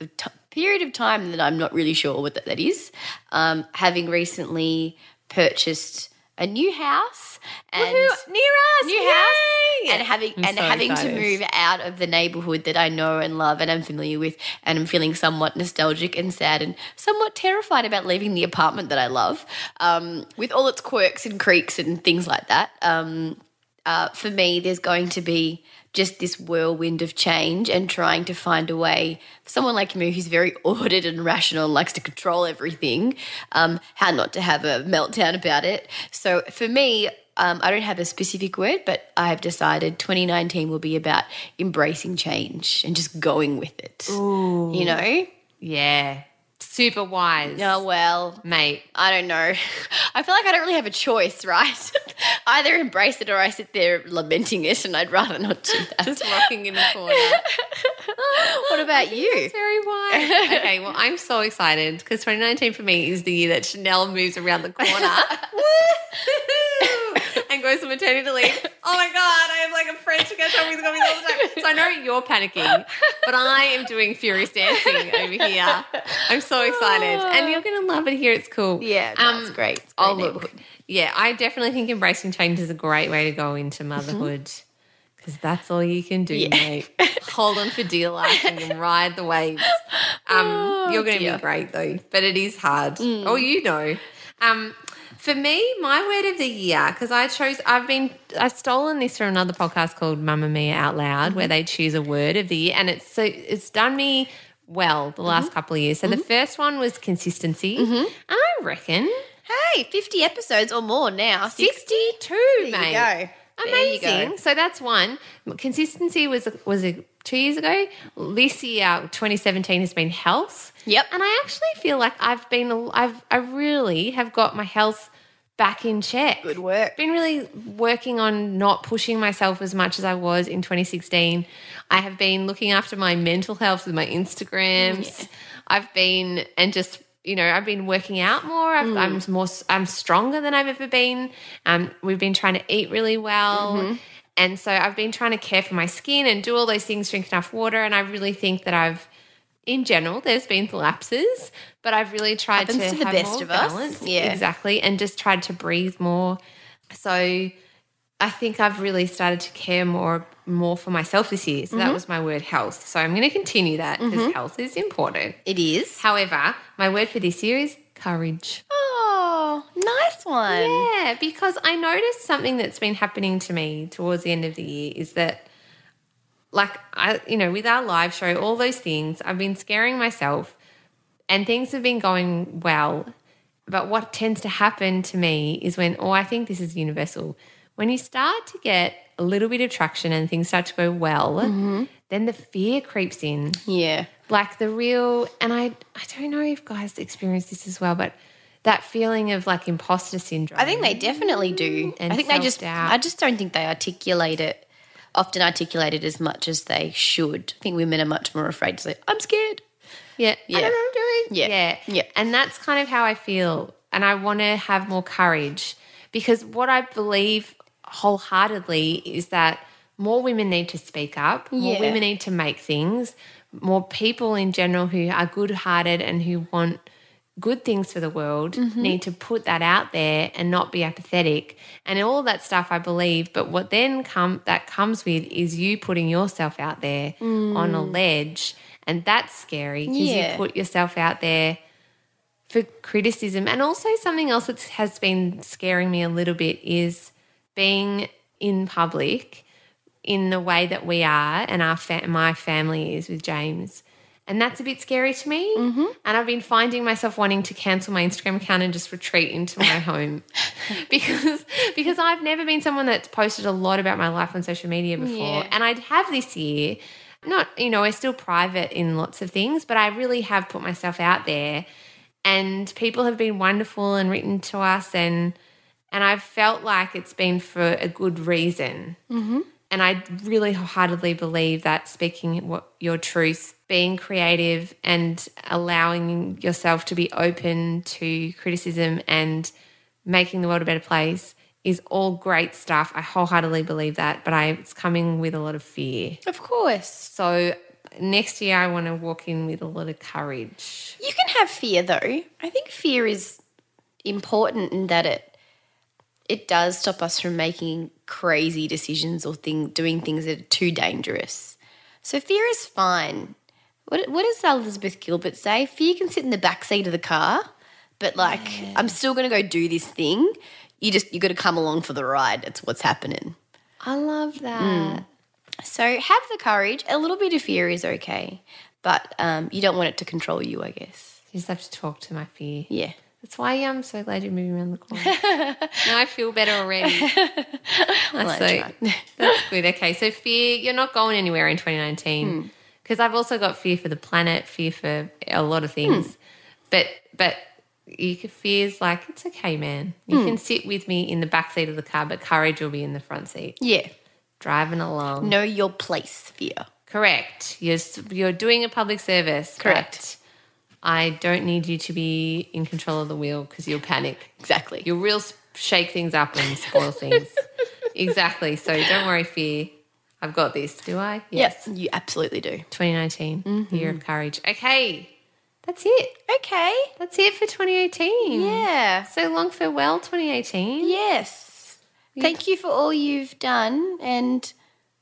a t- period of time that I'm not really sure what that, that is. Um, having recently purchased a new house and
Woohoo, near us,
new
yay!
house and having
I'm
and
so
having
excited.
to move out of the neighborhood that I know and love and I'm familiar with and I'm feeling somewhat nostalgic and sad and somewhat terrified about leaving the apartment that I love um, with all its quirks and creaks and things like that. Um, uh, for me, there's going to be just this whirlwind of change and trying to find a way for someone like me who's very ordered and rational and likes to control everything, um, how not to have a meltdown about it. So for me, um, I don't have a specific word, but I have decided 2019 will be about embracing change and just going with it. You know?
Yeah, super wise.
Oh, well,
Mate.
I don't know. I feel like I don't really have a choice, right? Either embrace it or I sit there lamenting it, and I'd rather not do that.
Just rocking in the corner.
what about you?
It's very wise. okay, well, I'm so excited because 2019 for me is the year that Chanel moves around the corner and goes to maternity leave. Oh my God, I have like a friend to catch up with coming all the time. So I know you're panicking, but I am doing furious dancing over here. I'm so excited. And you're going to love it here. It's cool.
Yeah, that's great. It's
Oh,
great
look. Yeah, I definitely think embracing change is a great way to go into
Mm-hmm.
motherhood. Because that's all you can do, mate. Hold on for dear life and ride the waves. Um, you're going to
Oh. Mm.
be great though, but it is hard. Oh, you know. Um, for me, my word of the year, because I chose, I've been, I've stolen this from another podcast called Mamamia Out Loud,
Mm-hmm.
where they choose a word of the year, and it's so it's done me well the last
Mm-hmm.
couple of years. So the first one was consistency, and I reckon
Hey, 50 episodes or more now.
62,
There you go. There you
Amazing.
go.
So that's one. Consistency was was it two years ago. This year, 2017, has been health.
Yep.
And I actually feel like I've been, I've, I really have got my health back in check.
Good work.
Been really working on not pushing myself as much as I was in 2016. I have been looking after my mental health with my Instagrams. I've been and just you know I've been working out more. I've, I'm more I'm stronger than I've ever been. Um, we've been trying to eat really well. And so I've been trying to care for my skin and do all those things, drink enough water. And I really think that I've, in general, there's been lapses, but I've really tried
Happens
to,
to the
have
best
more
of us.
balance.
Yeah.
exactly, and just tried to breathe more. So I think I've really started to care more more for myself this year. So that mm-hmm. was my word, health. So I'm going to continue that because mm-hmm. health is important.
It is.
However, my word for this year is courage.
Oh, nice one.
Yeah, because I noticed something that's been happening to me towards the end of the year is that, like, I, you know, with our live show, all those things, I've been scaring myself and things have been going well. But what tends to happen to me is when, oh, I think this is universal. When you start to get a little bit of traction and things start to go well, mm-hmm. then the fear creeps in
Yeah.
like the real and I I don't know if guys experience this as well, but that feeling of like imposter syndrome.
I think they definitely do.
And
I think they just. I just don't think they articulate it, often articulated as much as they should. I think women are much more afraid to say, I'm scared.
yeah,
Yeah.
I don't know what I'm doing.
Yeah.
Yeah.
Yeah.
And that's kind of how I feel. And I want to have more courage because what I believe wholeheartedly is that more women need to speak up, more
Yeah.
women need to make things, more people in general who are good hearted and who want good things for the world
Mm-hmm.
need to put that out there and not be apathetic and all that stuff I believe but what then come that comes with is you putting yourself out there on a ledge and that's scary because
Mm. Yeah.
you put yourself out there for criticism and also something else that has been scaring me a little bit is being in public in the way that we are and our fa- my family is with James. And that's a bit scary to me. Mm-hmm. And I've been finding myself wanting to cancel my Instagram account and just retreat into my home because because I've never been someone that's posted a lot about my life on social media before.
Yeah.
And I'd have this year. Not, you know, we're still private in lots of things, but I really have put myself out there. And people have been wonderful and written to us and and I've felt like it's been for a good reason. Mm-hmm. And I really wholeheartedly believe that speaking what your truth, being creative, and allowing yourself to be open to criticism and making the world a better place is all great stuff. I wholeheartedly believe that, but I, it's coming with a lot of fear.
Of course.
So next year, I want to walk in with a lot of courage.
You can have fear though. I think fear is important in that it it does stop us from making crazy decisions or thing doing things that are too dangerous. So fear is fine. What what does Elizabeth Gilbert say? Fear can sit in the back seat of the car, but like I'm still going to go do this thing. You just you got to come along for the ride. That's what's happening.
I love that. Mm.
So have the courage. A little bit of fear is okay, but um, you don't want it to control you. I guess.
You just have to talk to my fear.
Yeah.
That's why um, I'm so glad you're moving around the corner. now I feel better already.
I
so that's good. Okay, so fear, you're not going anywhere in 2019 because I've also got fear for the planet, fear for a lot of things. Hmm. But but you can fears like it's okay, man. You hmm. can sit with me in the back seat of the car, but courage will be in the front seat,
Yeah.
driving along.
Know your place, fear.
Correct. You're you're doing a public service.
Correct.
I don't need you to be in control of the wheel because you'll panic.
Exactly.
You'll real shake things up and spoil things. exactly. So don't worry, fear. I've got this. Do I?
Yes, you absolutely do.
2019, year of courage. Okay, that's it.
Okay.
That's it for 2018.
Yeah.
So long farewell, 2018.
Yes. Thank you for all you've done and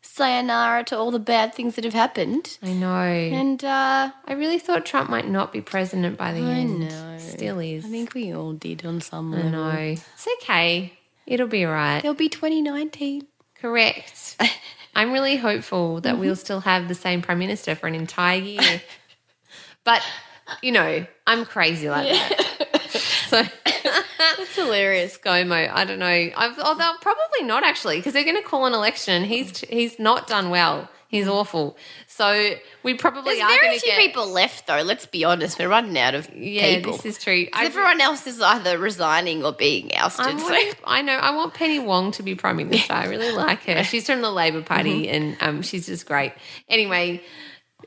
sayonara to all the bad things that have happened.
I know.
And uh,
I really thought Trump might not be president by the end.
I know.
Still is.
I think we all did on some level.
I know. It's okay. It'll be all right.
There'll be 2019.
Correct. I'm really hopeful that we'll mm-hmm. still have the same prime minister for an entire year. but, you know, I'm crazy like that. So,
That's hilarious.
ScoMo, I don't know. I've, although probably not actually, because they're going to call an election. He's he's not done well. He's awful. So we probably
There's
are
very few
get.
people left, though. Let's be honest. We're running out of
yeah,
people.
this is true.
everyone else is either resigning or being
I,
ousted. So
I know. I want Penny Wong to be prime minister. I really like her. She's from the Labor Party, and um, she's just great. Anyway,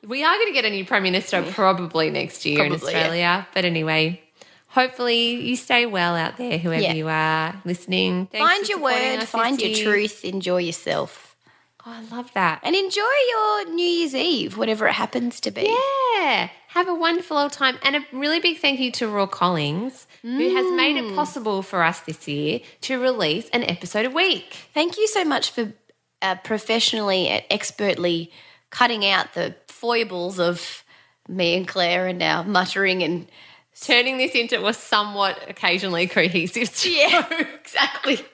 we are going to get a new prime minister probably next year in
Probably, yeah.
Australia. But anyway, hopefully you stay well out there, whoever
Yeah.
you are listening. Thanks
find your word, find your truth, enjoy yourself.
Oh, I love that.
And enjoy your New Year's Eve, whatever it happens to be.
Yeah. Have a wonderful old time. And a really big thank you to Raw Collings, who has made
Mm.
it possible for us this year to release an episode a week.
Thank you so much for uh, professionally and expertly cutting out the foibles of me and Claire and our muttering and
Turning this into a somewhat occasionally cohesive show.
yeah, exactly.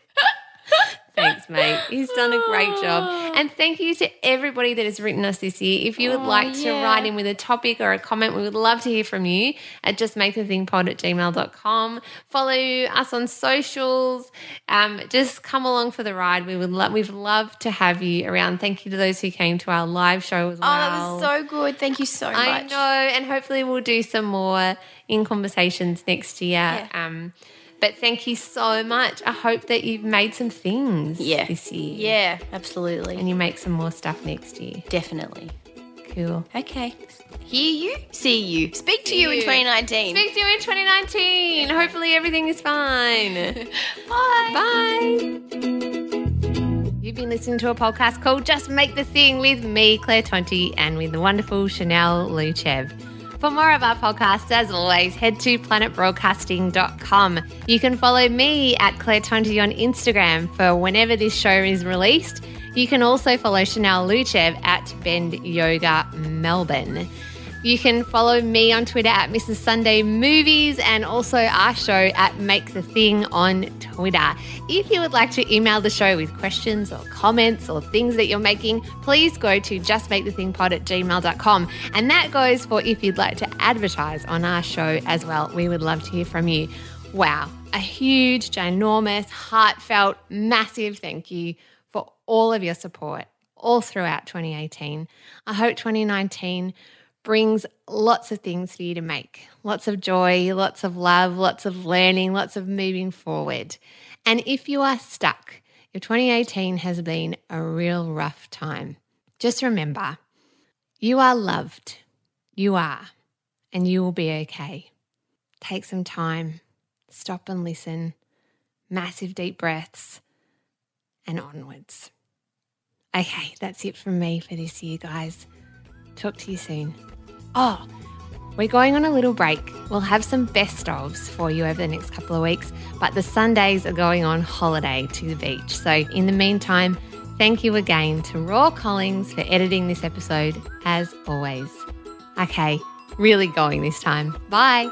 Thanks, mate. He's done a great job. And thank you to everybody that has written us this year. If you would like to
yeah.
write in with a topic or a comment, we would love to hear from you at justmakethethingpod at gmail.com. Follow us on socials. Um, just come along for the ride. We would love we've loved to have you around. Thank you to those who came to our live show as well.
Oh, that was so good. Thank you so
I
much.
know, and hopefully we'll do some more in conversations next year.
Yeah.
Um, but thank you so much. I hope that you've made some things
Yeah.
this year.
Yeah, absolutely.
And you make some more stuff next year.
Definitely.
Cool.
Okay. Hear you, see you, speak to you in 2019.
Speak to you in 2019. Hopefully everything is fine.
Bye.
Bye. You've been listening to a podcast called Just Make the Thing with me, Claire Tonti, and with the wonderful Chanel Luchev. For more of our podcasts, as always, head to planetbroadcasting.com. You can follow me at Claire Tonti on Instagram for whenever this show is released. You can also follow Chanel Luchev at Bend Yoga Melbourne. You can follow me on Twitter at Mrs. Sunday Movies and also our show at Make the Thing on Twitter. If you would like to email the show with questions or comments or things that you're making, please go to justmakethethingpod at gmail.com. And that goes for if you'd like to advertise on our show as well. We would love to hear from you. Wow, a huge, ginormous, heartfelt, massive thank you for all of your support all throughout 2018. I hope 2019 brings lots of things for you to make lots of joy, lots of love, lots of learning, lots of moving forward. And if you are stuck, if 2018 has been a real rough time, just remember you are loved. You are, and you will be okay. Take some time, stop and listen, massive deep breaths, and onwards. Okay, that's it from me for this year, guys. Talk to you soon. Oh, we're going on a little break. We'll have some best ofs for you over the next couple of weeks, but the Sundays are going on holiday to the beach. So, in the meantime, thank you again to Raw Collings for editing this episode, as always. Okay, really going this time. Bye.